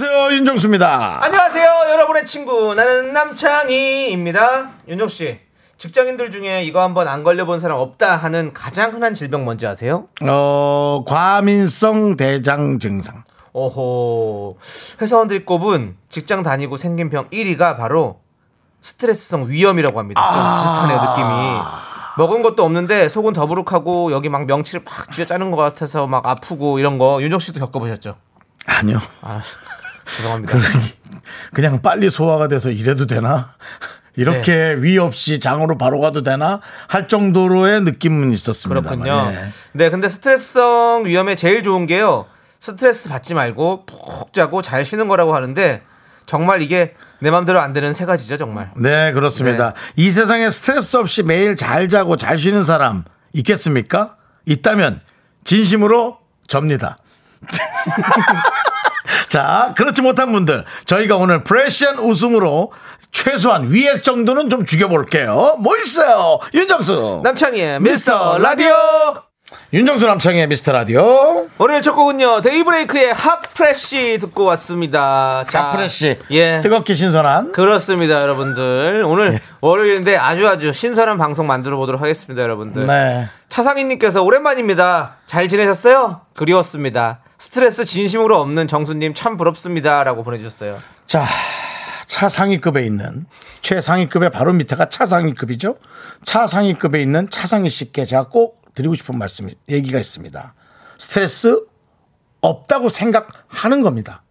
안녕하세요 윤정수입니다. 안녕하세요, 여러분의 친구. 나는 남창희입니다. 윤정 씨, 직장인들 중에 이거 한번 안 걸려본 사람 없다 하는 가장 흔한 질병 뭔지 아세요? 어 과민성 대장 증상. 오호. 회사원들이 꼽은 직장 다니고 생긴 병 1위가 바로 스트레스성 위염이라고 합니다. 좀 비슷하네요, 느낌이. 먹은 것도 없는데 속은 더부룩하고 여기 막 명치를 막 쥐어 짜는 것 같아서 막 아프고 이런 거 윤정 씨도 겪어보셨죠? 아니요. 죄송합니다. 그냥 빨리 소화가 돼서 이래도 되나? 이렇게 네. 위 없이 장으로 바로 가도 되나? 할 정도로의 느낌은 있었습니다. 그렇군요. 네, 근데 스트레스성 위험에 제일 좋은 게요. 스트레스 받지 말고 푹 자고 잘 쉬는 거라고 하는데 정말 이게 내 맘대로 안 되는 세 가지죠, 정말. 네, 그렇습니다. 이 세상에 스트레스 없이 매일 잘 자고 잘 쉬는 사람 있겠습니까? 있다면 진심으로 접니다. 자, 그렇지 못한 분들, 저희가 오늘 fresh한 웃음으로 최소한 위액 정도는 좀 죽여볼게요. 뭐 있어요? 윤정수. 남창희의 미스터 라디오. 윤정수 남창희의 미스터 라디오. 오늘 첫 곡은요, 데이브레이크의 Hot Fresh 듣고 왔습니다. 자, fresh. 예. 뜨겁게 신선한. 그렇습니다, 여러분들. 오늘 월요일인데 아주 아주 신선한 방송 만들어 보도록 하겠습니다, 여러분들. 네. 차상희님께서 오랜만입니다. 잘 지내셨어요? 그리웠습니다. 스트레스 진심으로 없는 정수님 참 부럽습니다. 라고 보내주셨어요. 자, 차상위급에 있는 최상위급의 바로 밑에가 차상위급이죠. 차상위급에 있는 차상위 씨께 제가 꼭 드리고 싶은 말씀, 얘기가 있습니다. 스트레스 없다고 생각하는 겁니다.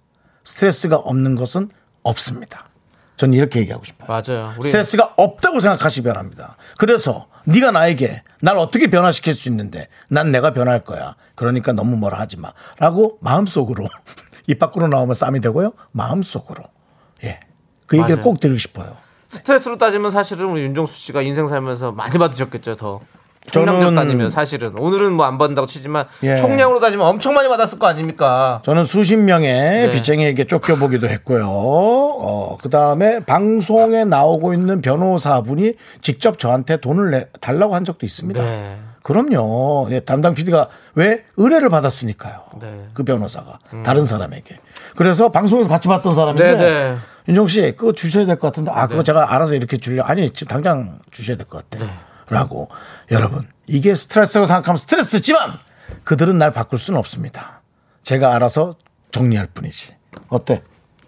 스트레스가 없는 것은 없습니다. 저는 이렇게 얘기하고 싶어요. 맞아요. 스트레스가 없다고 생각하시 기 바랍니다. 그래서 네가 나에게 날 어떻게 변화시킬 수 있는데 난 내가 변할 거야. 그러니까 너무 뭐라 하지 마. 라고 마음속으로 입 밖으로 나오면 싸움이 되고요. 마음속으로. 예. 그 얘기를 맞아요. 꼭 드리고 싶어요. 스트레스로 따지면 사실은 우리 윤정수 씨가 인생 살면서 많이 받으셨겠죠, 더. 총량적 저는- 따지면 사실은. 오늘은 뭐 안 받는다고 치지만 예. 총량으로 따지면 엄청 많이 받았을 거 아닙니까? 저는 수십 명의 네. 빚쟁이에게 쫓겨보기도 했고요. 어, 그 다음에 방송에 나오고 있는 변호사분이 직접 저한테 돈을 내, 달라고 한 적도 있습니다. 네. 그럼요. 예, 담당 PD가 왜 의뢰를 받았으니까요. 네. 그 변호사가 다른 사람에게. 그래서 방송에서 같이 봤던 사람인데 네, 네. 윤정 씨 그거 주셔야 될 것 같은데 아 그거 제가 알아서 이렇게 줄려 아니 지금 당장 주셔야 될 것 같아요. 네. 라고 여러분 이게 스트레스라고 생각하면 스트레스지만 그들은 날 바꿀 수는 없습니다. 제가 알아서 정리할 뿐이지. 어때?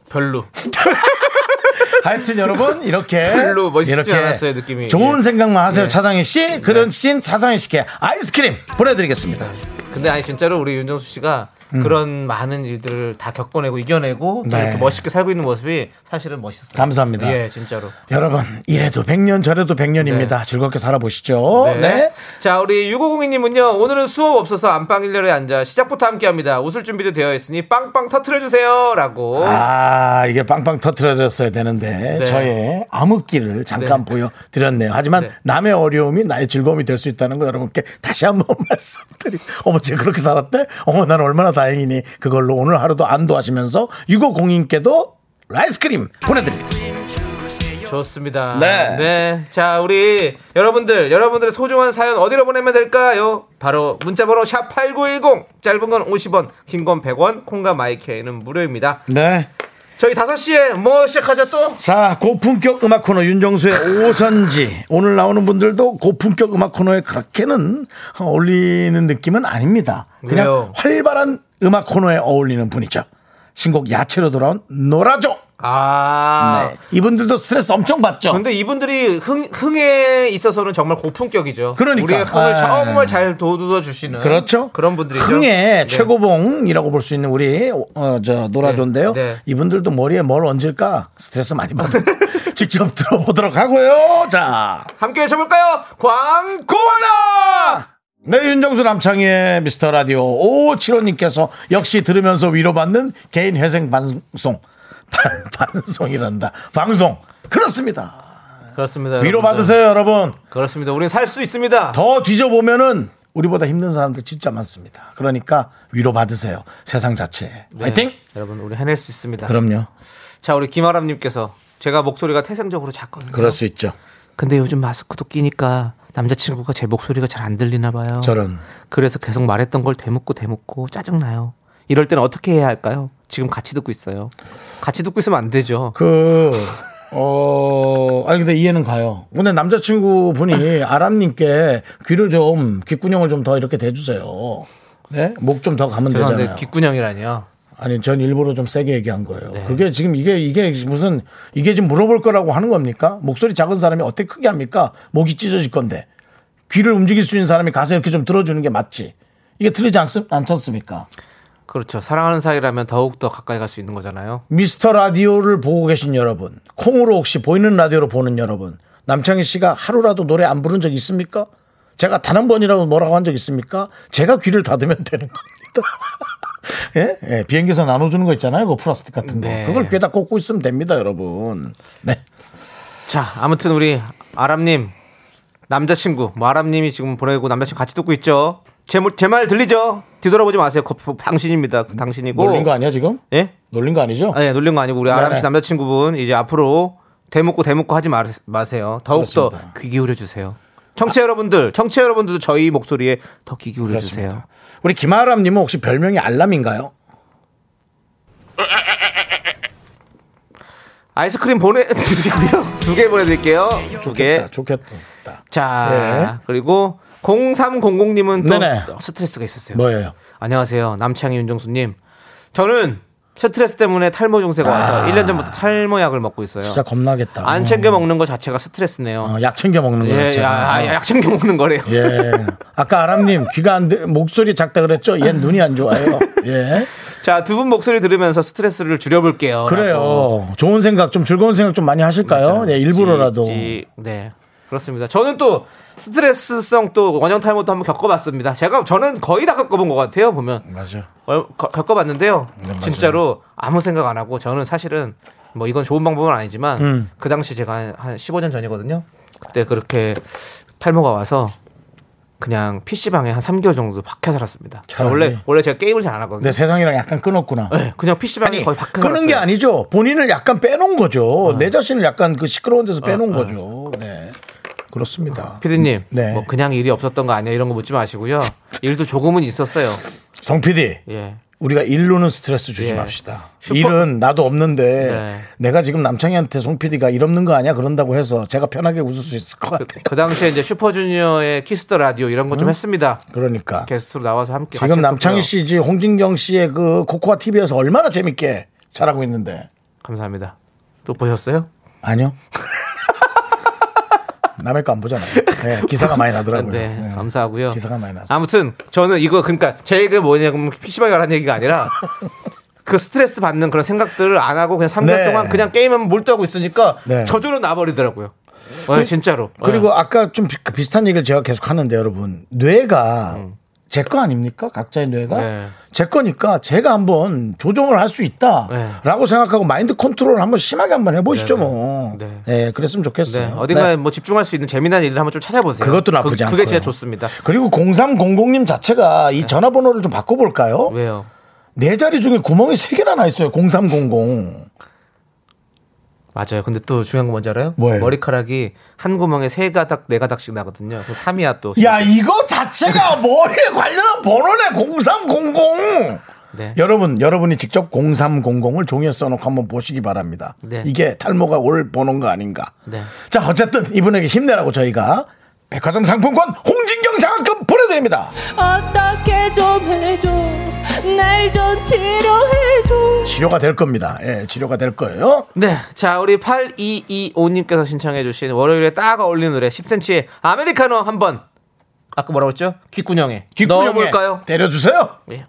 별로. 하여튼 여러분 이렇게 별로 멋있지 않았어요, 느낌이. 좋은 예. 생각만 하세요 네. 차상희 씨. 그런 씬 차상희 씨께 아이스크림 보내드리겠습니다. 근데 아니 진짜로 우리 윤정수 씨가 그런 많은 일들을 다 겪어내고 이겨내고 또 네. 이렇게 멋있게 살고 있는 모습이 사실은 멋있어요. 감사합니다. 예, 진짜로. 여러분 이래도 100년 저래도 100년입니다. 즐겁게 살아보시죠. 네. 자, 우리 6502님은요, 오늘은 수업 없어서 안방 일렬에 앉아 시작부터 함께 합니다. 웃을 준비도 되어 있으니 빵빵 터트려 주세요. 라고. 아 이게 빵빵 터트려졌어야 되는데 네. 저의 암흑기를 잠깐 네. 보여 드렸네요. 하지만 네. 남의 어려움이 나의 즐거움이 될 수 있다는 거 여러분께 다시 한번 말씀드리고 어머 제가 그렇게 살았대? 어머 난 얼마나 다행이니 그걸로 오늘 하루도 안도하시면서 6502님께도 아이스크림 보내드립니다. 좋습니다. 네. 네. 자, 우리 여러분들, 여러분들의 소중한 사연 어디로 보내면 될까요? 바로 문자번호 샵8910. 짧은 건 50원, 긴 건 100원, 콩과 마이케이는 무료입니다. 네. 저희 5시에 뭐 시작하죠 또? 자, 고품격 음악 코너 윤정수의 오선지. 오늘 나오는 분들도 고품격 음악 코너에 그렇게는 어울리는 느낌은 아닙니다. 그냥 왜요? 활발한 음악 코너에 어울리는 분이죠. 신곡 야채로 돌아온 놀아줘. 아. 네. 이분들도 스트레스 엄청 받죠. 근데 이분들이 흥, 흥에 있어서는 정말 고품격이죠. 그러니까. 우리의 흥을 아. 정말 잘 돋워 주시는 그렇죠. 그런 분들이죠. 흥의 네. 최고봉이라고 볼 수 있는 우리 어, 저 놀아줘인데요. 네, 네. 이분들도 머리에 뭘 얹을까 스트레스 많이 받는. 직접 들어보도록 하고요. 자, 함께 해볼까요? 광고나! 네, 윤정수 남창희의 미스터 라디오 5575님께서 역시 들으면서 위로받는 개인 회생 방송. 반 송이란다. 방송. 그렇습니다. 그렇습니다. 위로 여러분들. 받으세요, 여러분. 그렇습니다. 우리는 살수 있습니다. 더 뒤져보면은 우리보다 힘든 사람들 진짜 많습니다. 그러니까 위로 받으세요. 세상 자체에. 네. 화이팅! 여러분 우리 해낼 수 있습니다. 그럼요. 자 우리 김아람님께서 제가 목소리가 태생적으로 작거든요. 그럴 수 있죠. 근데 요즘 마스크도 끼니까 남자친구가 제 목소리가 잘 안 들리나 봐요. 저런. 그래서 계속 말했던 걸 되묻고 되묻고 짜증나요. 이럴 때는 어떻게 해야 할까요? 지금 같이 듣고 있어요. 같이 듣고 있으면 안 되죠. 그, 어, 아니, 근데 이해는 가요. 근데 남자친구 분이 아람님께 귀를 좀, 귓구녕을 좀 더 이렇게 대주세요. 네? 목 좀 더 가면 죄송한데 되잖아요. 귓구녕이라니요. 아니, 전 일부러 좀 세게 얘기한 거예요. 네. 그게 지금 이게, 이게 무슨, 이게 지금 물어볼 거라고 하는 겁니까? 목소리 작은 사람이 어떻게 크게 합니까? 목이 찢어질 건데. 귀를 움직일 수 있는 사람이 가서 이렇게 좀 들어주는 게 맞지. 이게 틀리지 않, 않습니까? 그렇죠. 사랑하는 사이라면 더욱 더 가까이 갈 수 있는 거잖아요. 미스터 라디오를 보고 계신 여러분, 콩으로 혹시 보이는 라디오로 보는 여러분, 남창희 씨가 하루라도 노래 안 부른 적 있습니까? 제가 단 한 번이라도 뭐라고 한 적 있습니까? 제가 귀를 닫으면 되는 겁니다. 예? 예, 비행기에서 나눠주는 거 있잖아요. 그 플라스틱 같은 거. 네. 그걸 귀에다 꽂고 있으면 됩니다, 여러분. 네. 자, 아무튼 우리 아람님 남자친구, 뭐 아람님이 지금 보내고 남자친구 같이 듣고 있죠. 제말 들리죠? 뒤돌아보지 마세요. 그, 당신입니다. 그 당신이고. 놀린 거 아니야, 지금? 예? 놀린 거 아니죠? 아니, 놀린 거 아니고 우리 아람 씨. 남자친구분 이제 앞으로 대묻고 대묻고 하지 마, 마세요. 더욱더. 귀 기울여 주세요. 청취자 여러분들, 청취자 여러분들도 저희 목소리에 더 귀 기울여 주세요. 우리 김아람 님은 혹시 별명이 알람인가요? 아이스크림 보내 두개 보내드릴게요. 두 개. 좋겠다. 좋겠다. 자 네. 그리고 0300님은 또 네네. 스트레스가 있었어요. 뭐예요? 안녕하세요. 남창희 윤정수님. 저는 스트레스 때문에 탈모 증세가 와서 1년 전부터 탈모 약을 먹고 있어요. 아. 진짜 겁나겠다. 안 챙겨 먹는 거 자체가 스트레스네요. 어, 약 챙겨 먹는 거 예, 자체가. 야, 야, 약 챙겨 먹는 거래요. 예. 아까 아람님 귀가 안 들, 목소리 작다 그랬죠? 얘 눈이 안 좋아요. 예. 자, 두 분 목소리 들으면서 스트레스를 줄여볼게요. 그래요. 좋은 생각, 좀 즐거운 생각 좀 많이 하실까요? 네, 일부러라도. 지- 네. 그렇습니다. 저는 또 스트레스성 또 원형 탈모도 한번 겪어봤습니다. 제가 저는 거의 다 겪어본 것 같아요. 보면 맞아. 어, 거- 겪어봤는데요. 네. 진짜로 아무 생각 안 하고 저는 사실은 뭐 이건 좋은 방법은 아니지만 음. 그 당시 제가 한, 한 15년 전이거든요. 그때 그렇게 탈모가 와서 그냥 PC방에 한 3개월 정도 박혀 살았습니다. 원래 원래 제가 게임을 잘 안 하거든요. 세상이랑 약간 끊었구나. 네, 그냥 PC방에 아니, 거의 박혀 게 살았어요. 아니죠. 본인을 약간 빼놓은 거죠. 어. 내 자신을 약간 그 시끄러운 데서 빼놓은 거죠. 네. 그렇습니다. 피디님, 네. 뭐 그냥 일이 없었던 거 아니야 이런 거 묻지 마시고요. 일도 조금은 있었어요. 성 PD. 예. 우리가 일로는 스트레스 주지 예. 맙시다. 슈퍼- 일은 나도 없는데 네. 내가 지금 남창희한테 송 PD가 일 없는 거 아니야 그런다고 해서 제가 편하게 웃을 수 있을 것 같아요. 그 당시에 이제 슈퍼주니어의 Kiss the Radio 이런 거좀 했습니다. 그러니까 게스트로 나와서 함께 지금 남창희 했었고요. 씨지 홍진경 씨의 그 코코아 TV에서 얼마나 재밌게 잘하고 있는데 감사합니다. 또 보셨어요? 아니요. 남의 거 안 보잖아요. 네, 기사가 많이 나더라고요. 네, 네. 감사하고요. 기사가 많이 나서. 아무튼 저는 이거 그러니까 제 얘기가 뭐냐면 PC방에 가라는 얘기가 아니라 그 스트레스 받는 그런 생각들을 안 하고 그냥 3개월 네. 동안 그냥 게임만 몰두하고 있으니까 네. 저절로 나버리더라고요. 네, 진짜로. 그리고 네. 아까 좀 비- 그 비슷한 얘기를 제가 계속 하는데 여러분 뇌가 제 거 아닙니까? 각자의 뇌가 음. 네. 제 거니까 제가 한번 조정을 할 수 있다라고 생각하고 마인드 컨트롤 한번 심하게 한번 해보시죠 네, 네. 뭐. 네. 네, 그랬으면 좋겠어요. 네, 어딘가에 네. 뭐 집중할 수 있는 재미난 일을 한번 좀 찾아보세요. 그것도 나쁘지 그, 그게. 진짜 좋습니다. 그리고 0300님 자체가 이 전화번호를 좀 바꿔볼까요? 왜요? 네 자리 중에 구멍이 세 개나 나 있어요. 0300. 맞아요. 근데 또 중요한 건 뭔지 알아요? 뭐예요? 머리카락이 한 구멍에 세 가닥, 네 가닥씩 나거든요. 그 3이야 또. 야 이거 자체가 머리에 관련한 번호네 0300. 네. 여러분, 여러분이 직접 0300을 종이에 써놓고 한번 보시기 바랍니다. 네. 이게 탈모가 올 번호인 거 아닌가. 네. 자, 어쨌든 이분에게 힘내라고 저희가 백화점 상품권 홍 장학금 보내드립니다. 어떻게 좀 해줘 날 좀 치료해줘 치료가 될 겁니다. 예, 치료가 될 거예요. 네. 자, 우리 8225님께서 신청해주신 월요일에 딱 어울리는 노래 10cm의 아메리카노 한번. 아까 뭐라고 했죠? 귓구녕에. 귓구녕에 넣어볼까요? 때려주세요. 예.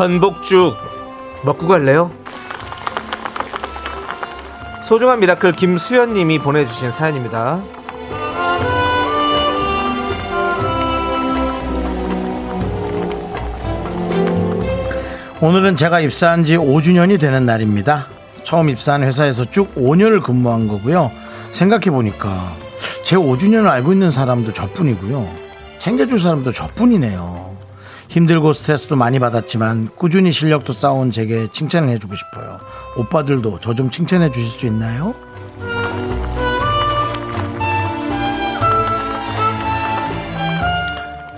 전복죽 먹고 갈래요? 소중한 미라클 김수현 님이 보내주신 사연입니다. 오늘은 제가 입사한 지 5주년이 되는 날입니다. 처음 입사한 회사에서 쭉 5년을 근무한 거고요. 생각해 보니까 제 5주년을 알고 있는 사람도 저뿐이고요. 챙겨줄 사람도 저뿐이네요. 힘들고 스트레스도 많이 받았지만 꾸준히 실력도 쌓아온 제게 칭찬을 해주고 싶어요. 오빠들도 저 좀 칭찬해 주실 수 있나요?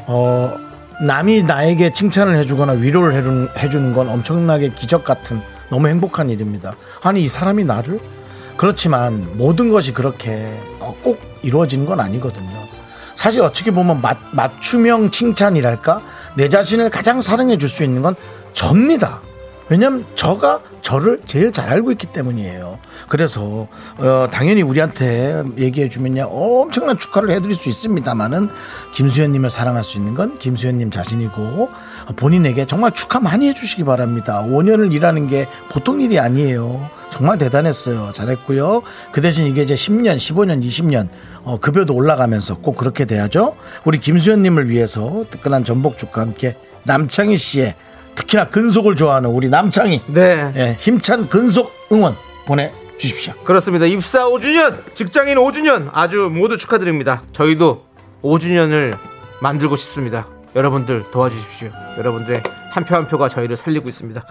어, 남이 나에게 칭찬을 해주거나 위로를 해주는, 건 엄청나게 기적 같은 너무 행복한 일입니다. 아니, 이 사람이 나를? 그렇지만 모든 것이 그렇게 어, 꼭 이루어지는 건 아니거든요. 사실 어떻게 보면 맞, 맞춤형 칭찬이랄까? 내 자신을 가장 사랑해 줄 수 있는 건 접니다. 왜냐면 저가 저를 제일 잘 알고 있기 때문이에요. 그래서 어, 당연히 우리한테 얘기해 주면요 엄청난 축하를 해드릴 수 있습니다만은 김수현님을 사랑할 수 있는 건 김수현님 자신이고 본인에게 정말 축하 많이 해주시기 바랍니다. 5년을 일하는 게 보통 일이 아니에요. 정말 대단했어요. 잘했고요. 그 대신 이게 이제 10년, 15년, 20년 어, 급여도 올라가면서 꼭 그렇게 돼야죠. 우리 김수현님을 위해서 뜨끈한 전복죽과 함께 남창희 씨의 특히나 근속을 좋아하는 우리 남창희 네. 예, 힘찬 근속 응원 보내주십시오. 그렇습니다. 입사 5주년, 직장인 5주년 아주 모두 축하드립니다. 저희도 5주년을 만들고 싶습니다. 여러분들 도와주십시오. 여러분들의 한 표 한 표가 저희를 살리고 있습니다.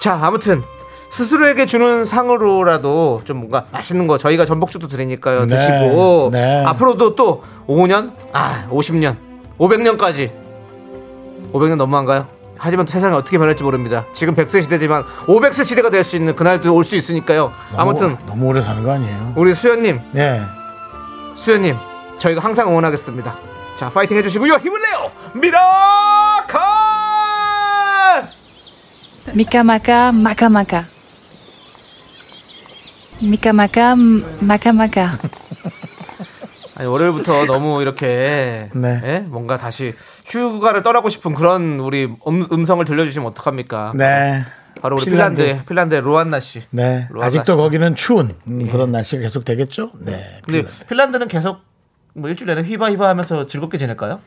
자, 아무튼 스스로에게 주는 상으로라도 좀 뭔가 맛있는 거 저희가 전복죽도 드리니까요. 네, 드시고 네. 앞으로도 또 5년, 아 50년, 500년까지 500년 너무한가요? 하지만 또 세상이 어떻게 변할지 모릅니다. 지금 100세 시대지만 500세 시대가 될 수 있는 그날도 올 수 있으니까요. 아무튼 너무, 너무 오래 사는 거 아니에요? 우리 수현님, 네. 수현님, 저희가 항상 응원하겠습니다. 자, 파이팅 해주시고요. 힘을 내요! 미라클! 미카마카 마카마카 미카마카 마카마카 아니, 월요일부터 너무 이렇게 네. 예? 뭔가 다시 휴가를 떠나고 싶은 그런 우리 음, 성을 들려주시면 어떡합니까? 네. 바로 우리 핀란드. 핀란드, 핀란드의 로안나 씨. 네. 로안나 아직도 씨. 거기는 추운 음, 그런 날씨가 계속 되겠죠? 네. 근데 핀란드 는 계속 뭐 일주일 내내 휘바휘바 하면서 즐겁게 지낼까요?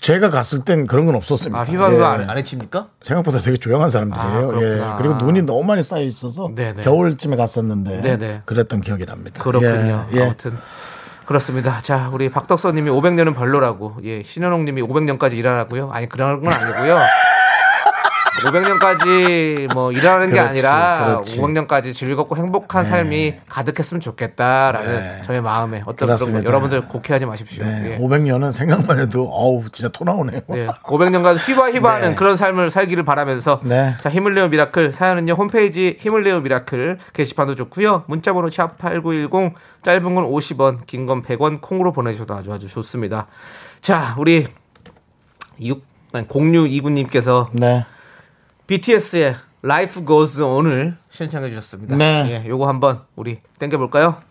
제가 갔을 땐 그런 건 없었습니다. 아, 휘바휘바 예. 안, 안 해칩니까? 생각보다 되게 조용한 아, 사람들이에요. 그렇구나. 예. 그리고 눈이 너무 많이 쌓여 있어서 네네. 겨울쯤에 갔었는데 네네. 그랬던 기억이 납니다. 그렇군요. 예, 예. 아무튼 그렇습니다. 자, 우리 박덕서님이 500년은 별로라고, 예, 신현홍님이 500년까지 일하라고요. 아니 그런 건 아니고요. 500년까지 뭐 일하는 게 그렇지, 아니라 그렇지. 500년까지 즐겁고 행복한 삶이 가득했으면 좋겠다라는 네. 저의 마음에 어떤 그렇습니다. 여러분들 곡해하지 마십시오. 네. 예. 500년은 생각만 해도 어우 진짜 토 나오네요. 네, 500년간 휘바휘바하는 네. 그런 삶을 살기를 바라면서 네. 자 힘을 내요 미라클 사연은요 홈페이지 힘을 내요 미라클 게시판도 좋고요 문자번호 샵 8910 짧은 건 50원 긴 건 100원 콩으로 보내주셔도 아주 아주 좋습니다 자 우리 6 0629님께서 네. BTS의 Life Goes On을 신청해 주셨습니다 네. 예, 요거 한번 우리 땡겨볼까요?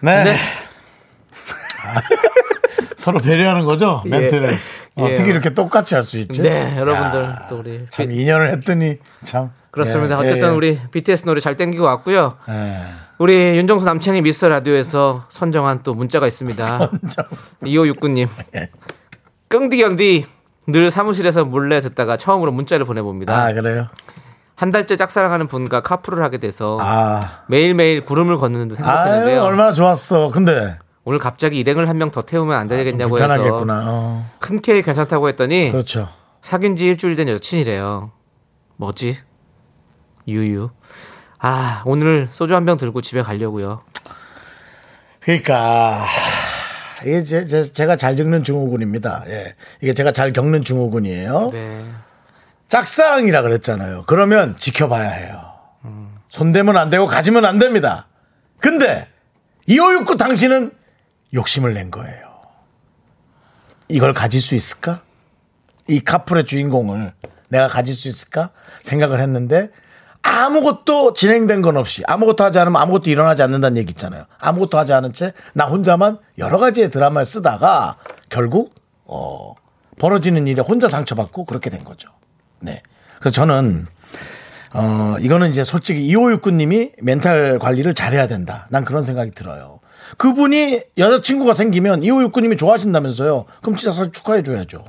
네. 네. 서로 배려하는 거죠 멘트를 예. 어떻게 이렇게 똑같이 할 수 있지? 네 여러분들 야, 또 우리 참 인연을 했더니 참 그렇습니다 예, 어쨌든 예, 우리 BTS 노래 잘 땡기고 왔고요 예. 우리 윤정수 남창희 미스터 라디오에서 선정한 또 문자가 있습니다. 2569님. 예. 끙디견디 늘 사무실에서 몰래 듣다가 처음으로 문자를 보내봅니다. 아 그래요? 한 달째 짝사랑하는 분과 카풀을 하게 돼서 아 매일매일 구름을 걷는 듯 아유 행복했는데요. 얼마나 좋았어. 근데 오늘 갑자기 일행을 한 명 더 태우면 안 되겠냐고 해서 불편하겠구나. 어. 큰 케이크 괜찮다고 했더니 그렇죠. 사귄 지 일주일 된 여친이래요. 뭐지? 유유. 아 오늘 소주 한 병 들고 집에 가려고요. 그러니까 이게 제, 제, 제가 잘 적는 증후군입니다. 예. 이게 제가 잘 겪는 증후군이에요. 네. 짝사랑이라 그랬잖아요. 그러면 지켜봐야 해요. 손대면 안 되고 가지면 안 됩니다. 근데 2569 당신은 욕심을 낸 거예요. 이걸 가질 수 있을까? 이 카풀의 주인공을 내가 가질 수 있을까? 생각을 했는데 아무것도 진행된 건 없이 아무것도 하지 않으면 아무것도 일어나지 않는다는 얘기 있잖아요. 아무것도 하지 않은 채 나 혼자만 여러 가지의 드라마를 쓰다가 결국 어, 벌어지는 일에 혼자 상처받고 그렇게 된 거죠. 네. 그래서 저는 어, 이거는 이제 솔직히 2569님이 멘탈 관리를 잘해야 된다. 난 그런 생각이 들어요. 그분이 여자친구가 생기면 2569님이 좋아하신다면서요. 그럼 진짜 사실 축하해 줘야죠.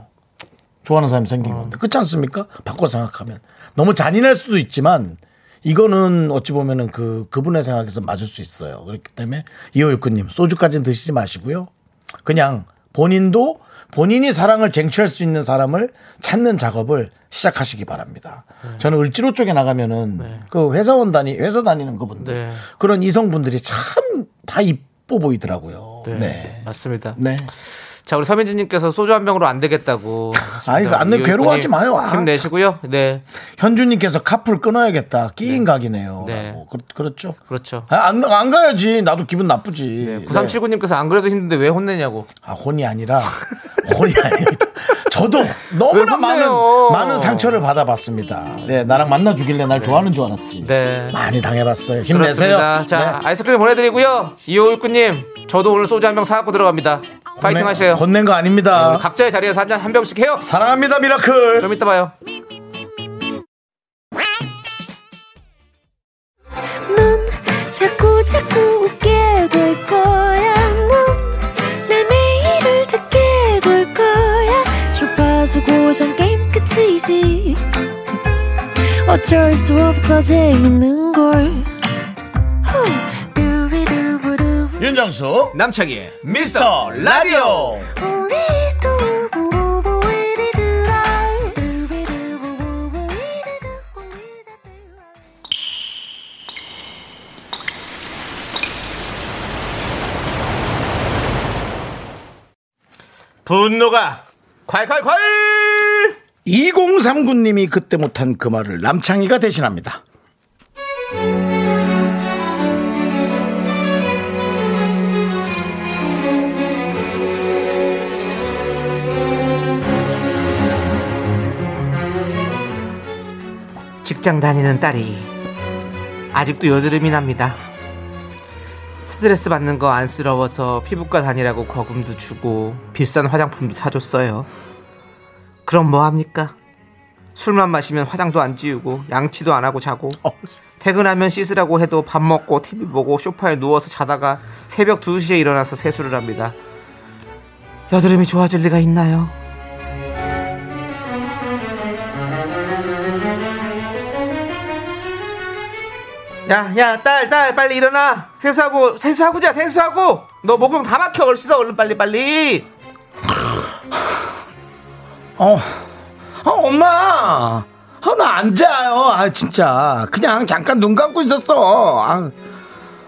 좋아하는 사람이 생긴 건데. 그렇지 않습니까? 바꿔 생각하면. 너무 잔인할 수도 있지만 이거는 어찌 보면은 그, 그분의 생각에서 맞을 수 있어요. 그렇기 때문에 2569님 소주까지는 드시지 마시고요. 그냥 본인도 본인이 사랑을 쟁취할 수 있는 사람을 찾는 작업을 시작하시기 바랍니다. 저는 을지로 쪽에 나가면은 그 회사원 다니 회사 다니는 그분들 네. 그런 이성분들이 참 다 이뻐 보이더라고요. 네, 네. 맞습니다. 네. 자, 우리 서민지님께서 소주 한 병으로 안 되겠다고. 아니, 그안 돼. 괴로워하지 마요. 아, 힘내시고요. 네, 현주님께서 카풀 끊어야겠다. 끼인 각이네요. 네. 그, 그렇죠. 그렇죠. 아, 안, 안 가야지. 나도 기분 나쁘지. 네, 네. 9379님께서 안 그래도 힘든데 왜 혼내냐고. 아, 혼이 아니라, 혼이 아니라. 저도 너무나 왜 많은? 많은 상처를 받아봤습니다. 네, 나랑 만나 주길래 날 좋아하는 줄 알았지. 네. 많이 당해봤어요. 힘내세요. 그렇습니다. 자, 네. 아이스크림 보내드리고요. 이호일구님, 저도 오늘 소주 한 병 사갖고 들어갑니다. 파이팅 하세요. 혼낸 거 아닙니다. 오늘 각자의 자리에서 한 잔 한 병씩 해요. 사랑합니다, 미라클. 좀 이따 봐요. 넌 자꾸 자꾸 웃게 될 거야. 넌내 매일을 듣게 될 거야. 주파수 고정 게임 끝이지. 어쩔 수 없어 재밌는 걸. 윤정수, 남창희의 미스터 라디오. 분노가 콸콸콸! 2039님이 그때 못한 그 말을 남창희가 대신합니다. 직장 다니는 딸이 아직도 여드름이 납니다. 스트레스 받는 거 안쓰러워서 피부과 다니라고 거금도 주고 비싼 화장품도 사줬어요. 그럼 뭐 합니까? 술만 마시면 화장도 안 지우고 양치도 안 하고 자고 퇴근하면 씻으라고 해도 밥 먹고 TV 보고 소파에 누워서 자다가 새벽 2시에 일어나서 세수를 합니다. 여드름이 좋아질 리가 있나요? 야, 야, 딸, 딸, 빨리 일어나. 세수하고, 세수하고 자, 세수하고. 너 목욕 다 막혀. 얼른 씻어, 얼른 빨리, 빨리. 어, 어 엄마. 아, 나안 자요. 아, 진짜. 그냥 잠깐 눈 감고 있었어. 아,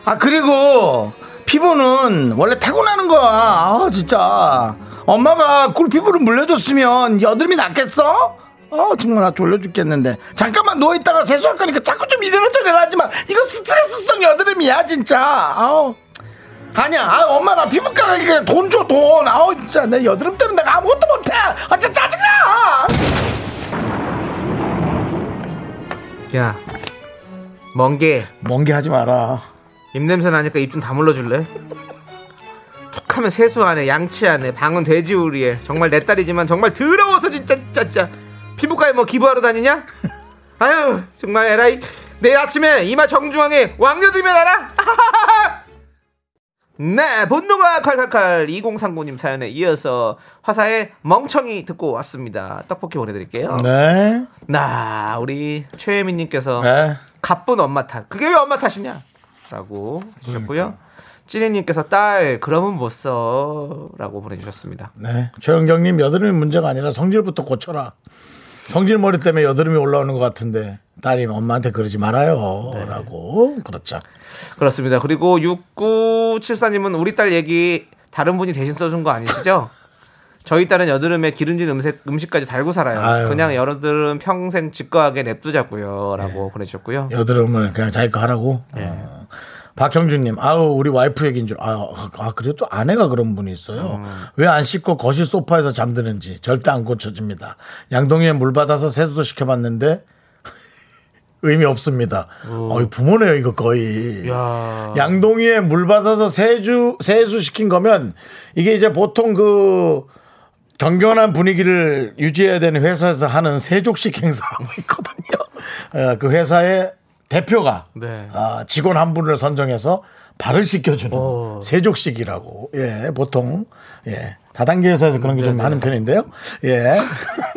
아, 그리고 피부는 원래 타고나는 거야. 아, 진짜. 엄마가 꿀피부를 물려줬으면 여드름이 낫겠어? 아, 정말 나 졸려 죽겠는데. 잠깐만 누워있다가 세수할 거니까 자꾸 좀 이래라 저래라 하지 마. 이거 스트레스성 여드름이야, 진짜. 아우. 아니야, 아, 엄마 나 피부과 가니까 돈 줘, 돈. 아우, 진짜. 내 여드름 때문에 내가 아무것도 못해. 아, 진짜 짜증나! 야, 멍게. 멍게 하지 마라. 입냄새 나니까 입 좀 다물러 줄래? 툭 하면 세수 안 해, 양치 안 해, 방은 돼지우리에. 정말 내 딸이지만 정말 더러워서 진짜, 진짜, 진짜. 피부과에 뭐 기부하러 다니냐? 아유, 정말 에라이. 내일 아침에 이마 정중앙에 왕여들면 알아? 네, 본노가 칼칼칼 2039님 사연에 이어서 화사의 멍청이 듣고 왔습니다. 떡볶이 보내드릴게요. 네. 나 우리 최혜민님께서 네. 가쁜 엄마 탓. 그게 왜 엄마 탓이냐? 라고 해주셨고요. 찐이님께서 딸 그러면 못 써. 라고 보내주셨습니다. 네. 최영경님 여드름이 문제가 아니라 성질부터 고쳐라. 성질 머리 때문에 여드름이 올라오는 것 같은데 딸이 엄마한테 그러지 말아요. 네. 라고. 그렇죠. 그렇습니다. 그리고 6974님은 우리 딸 얘기 다른 분이 대신 써준 거 아니시죠? 저희 딸은 여드름에 기름진 음식, 음식까지 달고 살아요. 아유. 그냥 여러들은 평생 직거하게 냅두자고요. 라고 보내주셨고요. 여드름을 그냥 자기 거 하라고. 네. 어. 박형준님, 아우 우리 와이프 얘기인 줄. 아, 아 그래도 아내가 그런 분이 있어요. 음. 왜안 씻고 거실 소파에서 잠드는지 절대 안 고쳐집니다. 양동이에 물 받아서 세수도 시켜봤는데 의미 없습니다. 어, 부모네요 이거 거의. 야. 양동이에 물 받아서 세주 세수 시킨 거면 이게 이제 보통 그 경건한 분위기를 유지해야 되는 회사에서 하는 세족식 행사라고 있거든요. 어, 그 회사의 대표가 네. 아, 직원 한 분을 선정해서 발을 씻겨주는 오. 세족식이라고 예 보통 예 다단계 회사에서 그런 게좀 네, 하는 편인데요 예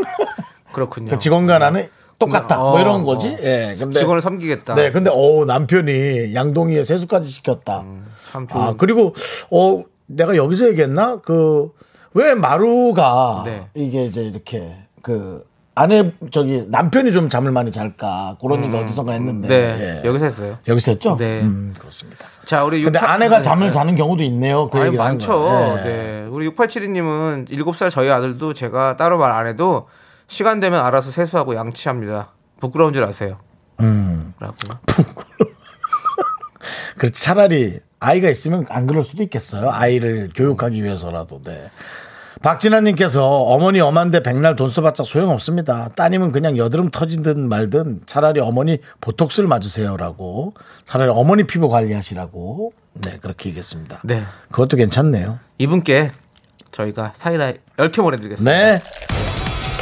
그렇군요. 그 직원과 나는 똑같다 뭐 어, 이런 거지 어. 예 근데 직원을 섬기겠다. 네 근데 오 남편이 양동이에 세수까지 시켰다 참 좋은. 아 그리고 어 내가 여기서 얘기했나 그 왜 마루가 네. 이게 이제 이렇게 그 아내 저기 남편이 좀 잠을 많이 잘까 그런 얘기 어디선가 했는데 네. 예. 여기서 했어요. 여기서 했죠? 네. 음, 그렇습니다. 자, 우리 근데 68 아내가 네, 잠을 네. 자는 경우도 있네요. 그 아니, 얘기를 하는 많죠. 거예요. 예. 네. 우리 6872님은 7살 저희 아들도 제가 따로 말 안 해도 시간 되면 알아서 세수하고 양치합니다. 부끄러운 줄 아세요. 음. 라고. 그렇지 차라리 아이가 있으면 안 그럴 수도 있겠어요. 아이를 교육하기 위해서라도. 네. 박진아님께서 어머니 엄한데 백날 돈 써봤자 소용없습니다. 따님은 그냥 여드름 터진든 말든 차라리 어머니 보톡스를 맞으세요라고 차라리 어머니 피부 관리하시라고 네 그렇게 얘기했습니다. 네. 그것도 괜찮네요. 이분께 저희가 사이다 10개 보내드리겠습니다. 네,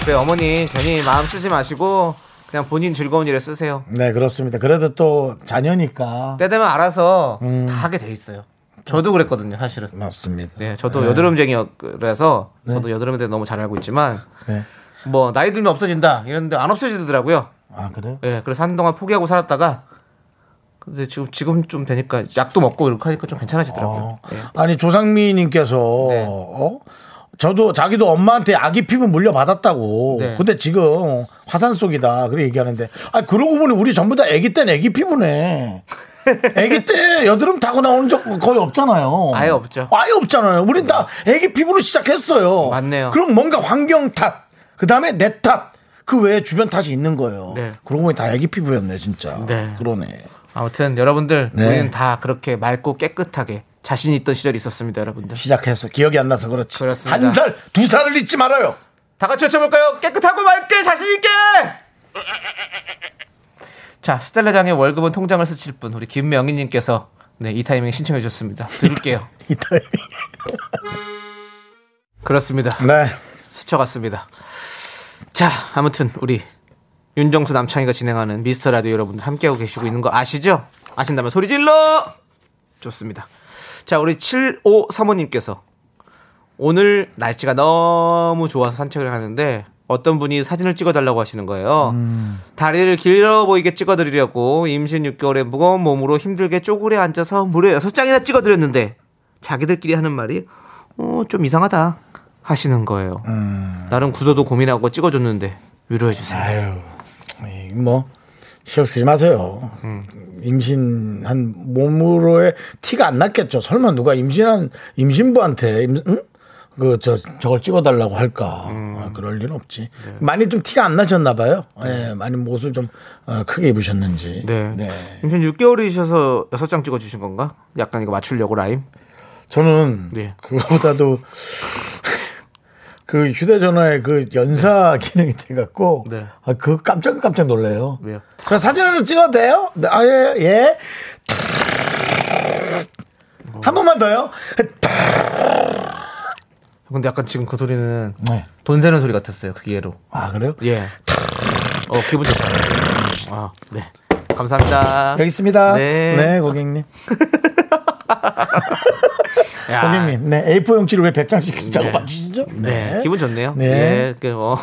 그래, 어머니 괜히 마음 쓰지 마시고 그냥 본인 즐거운 일에 쓰세요. 네 그렇습니다. 그래도 또 자녀니까 때 되면 알아서 음. 다 하게 돼 있어요. 저도 그랬거든요, 사실은. 맞습니다. 네, 저도 여드름쟁이라서 저도 여드름에 대해 너무 잘 알고 있지만 네. 뭐 나이 들면 없어진다 이랬는데 안 없어지더라고요. 아 그래요? 예, 그래서 한동안 포기하고 살았다가 근데 지금 지금 좀 되니까 약도 먹고 이렇게 하니까 좀 괜찮아지더라고요. 어. 예. 아니 조상민님께서 네. 어? 저도 자기도 엄마한테 아기 피부 물려받았다고. 네. 근데 지금 화산 속이다. 그래 얘기하는데. 아 그러고 보니 우리 전부 다 아기 때는 아기 피부네. 아기 때 여드름 타고 나오는 적 거의 없잖아요. 아예 없죠. 아예 없잖아요. 우린 다 아기 피부로 시작했어요. 맞네요. 그럼 뭔가 환경 탓, 그 다음에 내 탓, 그 외에 주변 탓이 있는 거예요. 네. 그러고 보니 다 아기 피부였네, 진짜. 네. 그러네. 아무튼 여러분들 네. 우리는 다 그렇게 맑고 깨끗하게 자신 있던 시절이 있었습니다, 여러분들. 시작해서 기억이 안 나서 그렇지. 그렇습니다. 한 살, 두 살을 잊지 말아요. 다 같이 외쳐볼까요? 깨끗하고 맑게 자신 있게. 자, 스텔라장의 월급은 통장을 스칠 분 우리 김명희님께서 네, 이 타이밍에 신청해 주셨습니다. 들을게요. 이 타이밍. 그렇습니다. 네. 스쳐갔습니다. 자, 아무튼 우리 윤정수 남창희가 진행하는 미스터 라디오 여러분들 함께하고 계시고 있는 거 아시죠? 아신다면 소리 질러! 좋습니다. 자, 우리 7535님께서 오늘 날씨가 너무 좋아서 산책을 하는데 어떤 분이 사진을 찍어달라고 하시는 거예요. 다리를 길어 보이게 찍어드리려고 임신 6개월의 무거운 몸으로 힘들게 쪼그려 앉아서 무려 6장이나 찍어드렸는데 자기들끼리 하는 말이 어, 좀 이상하다 하시는 거예요. 나름 구도도 고민하고 찍어줬는데 위로해 주세요. 아유, 이 뭐, 신경 쓰지 마세요. 임신한 몸으로의 티가 안 났겠죠. 설마 누가 임신한, 임신부한테, 임, 응? 그, 저, 저걸 찍어달라고 할까. 아, 그럴 리는 없지. 많이 좀 티가 안 나셨나 봐요. 예, 많이 옷을 좀 어, 크게 입으셨는지. 네. 임신 6개월이셔서 6장 찍어주신 건가? 약간 이거 맞추려고 라임? 저는 네. 그거보다도 그 휴대전화에 그 연사 기능이 돼갖고 네. 아, 그 깜짝 깜짝 놀래요. 왜요? 저 사진 하나 찍어도 돼요? 네, 아, 예, 예. 한 번만 더요. 근데 약간 지금 그 소리는 네. 돈 세는 소리 같았어요. 그 예로. 아, 그래요? 예. 어, 기분 좋다. 아, 네. 감사합니다. 여기 있습니다. 네. 네, 고객님. 야, 고객님. 네, A4 용지를 왜 100장씩 짜고 네. 맞추시죠? 네. 기분 좋네요. 네. 예. 그, 어.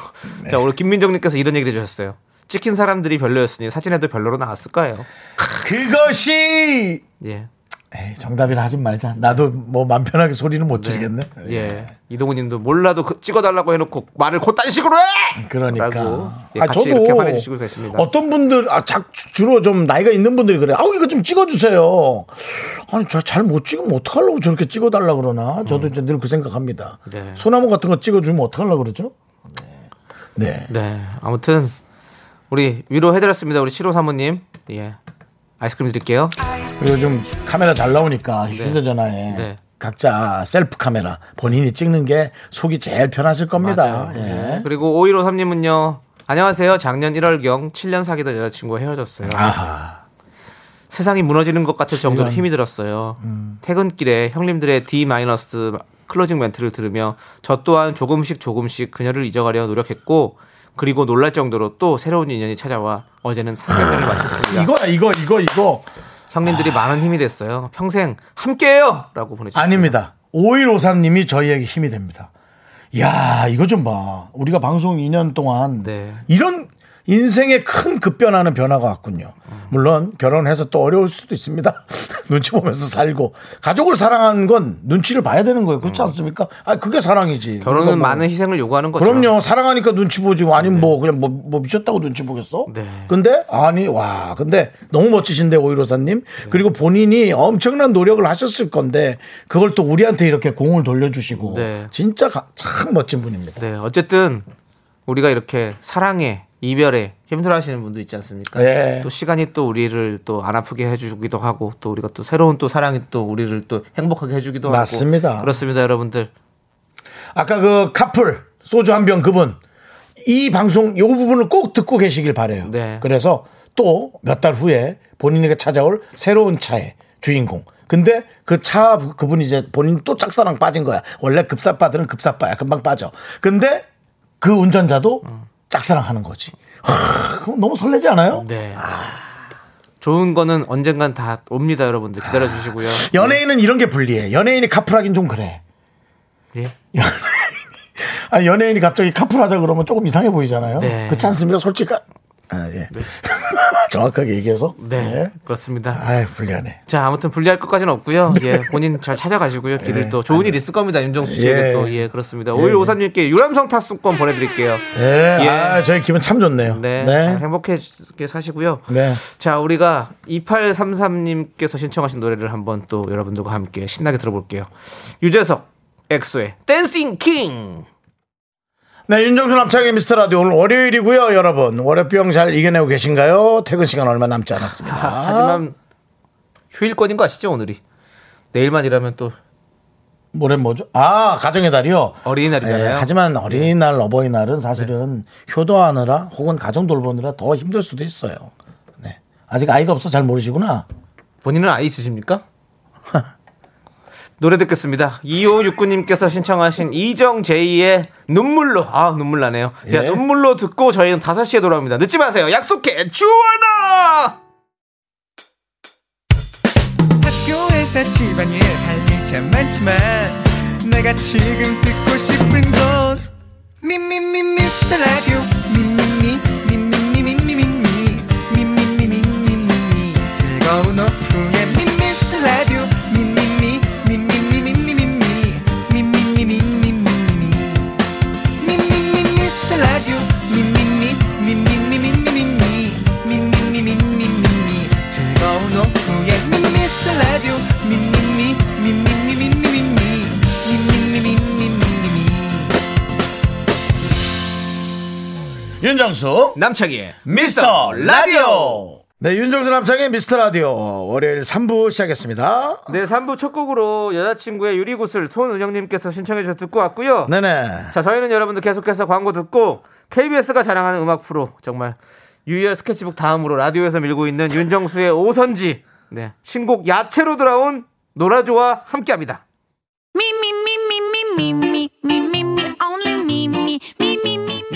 자, 오늘 김민정님께서 이런 얘기를 해주셨어요. 찍힌 사람들이 별로였으니 사진에도 별로로 나왔을 거예요. 그것이 예. 에이, 정답이라 하지 말자. 나도 뭐 맘 편하게 소리는 못 지르겠네. 예. 이동훈 님도 몰라도 그 찍어달라고 해놓고 말을 곧딴 식으로 해! 그러니까. 라고 예, 아, 같이 이렇게 화내주시고 계십니다. 어떤 분들, 아, 자, 주로 좀 나이가 있는 분들이 그래. 아우, 이거 좀 찍어주세요. 아니, 저 잘 못 찍으면 어떡하려고 저렇게 찍어달라 그러나. 저도 이제 늘 그 생각합니다. 음. 네. 소나무 같은 거 찍어주면 어떡하려고 그러죠? 네. 네. 네. 아무튼, 우리 위로해드렸습니다. 우리 7호 사모님. 예. 아이스크림 드릴게요. 그리고 좀 카메라 잘 나오니까 휴대전화에 네. 각자 셀프 카메라 본인이 찍는 게 속이 제일 편하실 겁니다. 예. 네. 그리고 5153님은요. 안녕하세요. 작년 1월경 7년 사귀던 여자친구와 헤어졌어요. 아하. 세상이 무너지는 것 같을 정도로 힘이 들었어요. 음. 퇴근길에 형님들의 D- 클로징 멘트를 들으며 저 또한 조금씩 조금씩 그녀를 잊어가려 노력했고 그리고 놀랄 정도로 또 새로운 인연이 찾아와 어제는 상견례를 마쳤습니다. 이거야 이거 이거 이거 형님들이 많은 힘이 됐어요. 평생 함께해요 라고 보내주셨습니다. 아닙니다. 5153님이 저희에게 힘이 됩니다. 야 이거 좀 봐. 우리가 방송 2년 동안 네. 이런 인생에 큰 급변하는 변화가 왔군요. 물론 결혼해서 또 어려울 수도 있습니다. 눈치 보면서 살고 가족을 사랑하는 건 눈치를 봐야 되는 거예요. 그렇지 않습니까? 아 그게 사랑이지. 결혼은 뭐- 많은 희생을 요구하는 거죠. 그럼요. 사랑하니까 눈치 보지. 아니면 뭐 그냥 뭐, 뭐 미쳤다고 눈치 보겠어? 네. 근데 아니 와 근데 너무 멋지신데 오이로사님 그리고 본인이 엄청난 노력을 하셨을 건데 그걸 또 우리한테 이렇게 공을 돌려주시고 네. 진짜 가- 참 멋진 분입니다. 네, 어쨌든 우리가 이렇게 사랑에 이별에 힘들어하시는 분도 있지 않습니까? 네. 또 시간이 또 우리를 또 안 아프게 해주기도 하고 또 우리가 또 새로운 또 사랑이 또 우리를 또 행복하게 해주기도 맞습니다. 하고 그렇습니다, 여러분들. 아까 그 카풀 소주 한 병 그분 이 방송 요 부분을 꼭 듣고 계시길 바래요. 네. 그래서 또 몇 달 후에 본인에게 찾아올 새로운 차의 주인공. 근데 그 차 그분이 이제 본인 또 짝사랑 빠진 거야. 원래 급사빠들은 급사빠야. 금방 빠져. 근데 그 운전자도 짝사랑하는 거지. 하, 그럼 너무 설레지 않아요? 네. 좋은 거는 언젠간 다 옵니다, 여러분들 기다려 주시고요. 연예인은 이런 게 불리해. 연예인이 카풀하긴 좀 그래. 예. 아 연예인이 갑자기 카풀하자 그러면 조금 이상해 보이잖아요. 네. 그렇지 않습니까? 솔직히 아 예. 정확하게 얘기해서. 네, 그렇습니다. 아이 불리하네. 자, 아무튼 분리할 것까지는 없고요. 예, 본인 잘 찾아가시고요. 길을 또 좋은 일 있을 겁니다. 윤정수 씨에게 네. 예. 또 예, 그렇습니다. 오일 오사님께 유람선 탑승권 보내드릴게요. 예. 예. 아 저희 기분 참 좋네요. 네, 네. 잘 행복하게 사시고요. 네. 자, 우리가 2833님께서 신청하신 노래를 한번 또 여러분들과 함께 신나게 들어볼게요. 유재석, 엑소의 댄싱 킹. 네, 윤정수 남창희의 미스터 라디오 오늘 월요일이고요, 여러분. 월요병 잘 이겨내고 계신가요? 퇴근 시간 얼마 남지 않았습니다. 하지만 휴일권인 거 아시죠, 오늘이? 내일만 일하면 또 모레 뭐죠? 아, 가정의 달이요. 어린이날이잖아요. 예, 하지만 어린이날, 어버이날은 사실은 효도하느라 혹은 가정 돌보느라 더 힘들 수도 있어요. 네. 아직 아이가 없어 잘 모르시구나. 본인은 아이 있으십니까? 노래 듣겠습니다. 2569님께서 신청하신 이정제이의 눈물로. 아, 눈물 나네요. 예. 자, 눈물로 듣고 저희는 5시에 돌아옵니다. 늦지 마세요. 약속해. 주원아! 학교에서 집안일 할일참 많지만 내가 지금 듣고 싶은 건 미미미 미스터 라디오 미미미 미미미 미미미 미미미 미미미 즐거운 오후 윤정수, 남창희의 미스터 라디오. 네, 윤정수 남창의 미스터 라디오. 월요일 3부 시작했습니다. 네, 3부 첫 곡으로 여자친구의 유리구슬 손은영님께서 신청해 주셔서 듣고 왔고요. 네네. 자, 저희는 여러분들 계속해서 광고 듣고 KBS가 자랑하는 음악 프로 정말 유열 스케치북 다음으로 라디오에서 밀고 있는 윤정수의 오선지 네, 신곡 야채로 돌아온 노라조와 함께합니다. Me,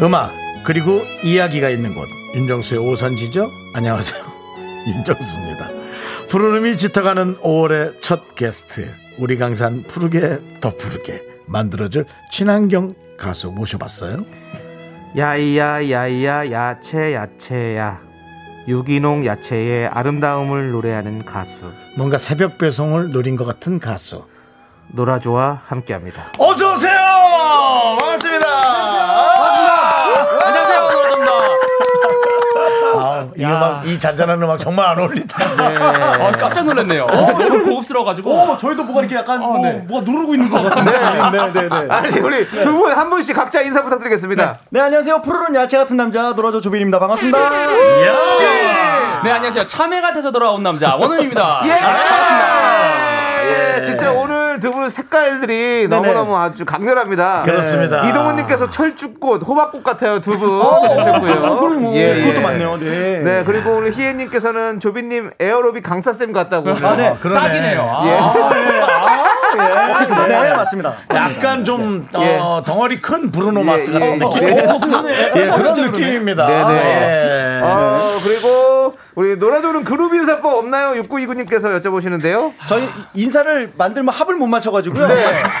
음악 그리고 이야기가 있는 곳 윤정수의 오선지죠 안녕하세요 윤정수입니다 푸르름이 짙어가는 5월의 첫 게스트 우리 강산 푸르게 더 푸르게 만들어줄 친환경 가수 모셔봤어요 야이야 야이야 야채 야채야 유기농 야채의 아름다움을 노래하는 가수 뭔가 새벽 배송을 노린 것 같은 가수. 노라조와 함께합니다. 어서 오세요. 반갑습니다. 안녕하세요, 노래입니다. 아, 이 음악, 이 잔잔한 음악 정말 안 어울린다. 아, 깜짝 놀랐네요. 어, 좀 고급스러워가지고. 어, 저희도 뭐가 이렇게 약간 뭐, 네. 뭐가 누르고 있는 것 같은데. 네, 네, 네. 아니 우리 두 분 한 분씩 각자 인사 부탁드리겠습니다. 네, 안녕하세요. 푸르른 야채 같은 남자 노라조 조빈입니다. 반갑습니다. 네, 안녕하세요. 참외가 돼서 돌아온 남자, 원우입니다. 예! 예, 진짜 오늘 두 분 색깔들이 너무너무 아주 강렬합니다. 그렇습니다. 이동훈님께서 철쭉꽃, 호박꽃 같아요, 두 분. 어, 해주셨고요. 그럼 뭐, 예, 그것도 예. 맞네요. 네. 네, 그리고 오늘 희애님께서는 조빈님 에어로빅 강사쌤 같다고. 아, 네. 그러네. 딱이네요. 아, 예. 어, 그렇 습니다. 네, 맞습니다. 약간 좀 예. 어, 덩어리 큰 브루노 마스 예, 같은 예. 느낌. 어, 그러네. 예, 그런. 느낌입니다. 네네. 예. 어, 그리고 우리 노라조는 그룹 인사법 없나요? 6929님께서 여쭤보시는데요. 저희 인사를 만들면 합을 못 맞춰가지고요.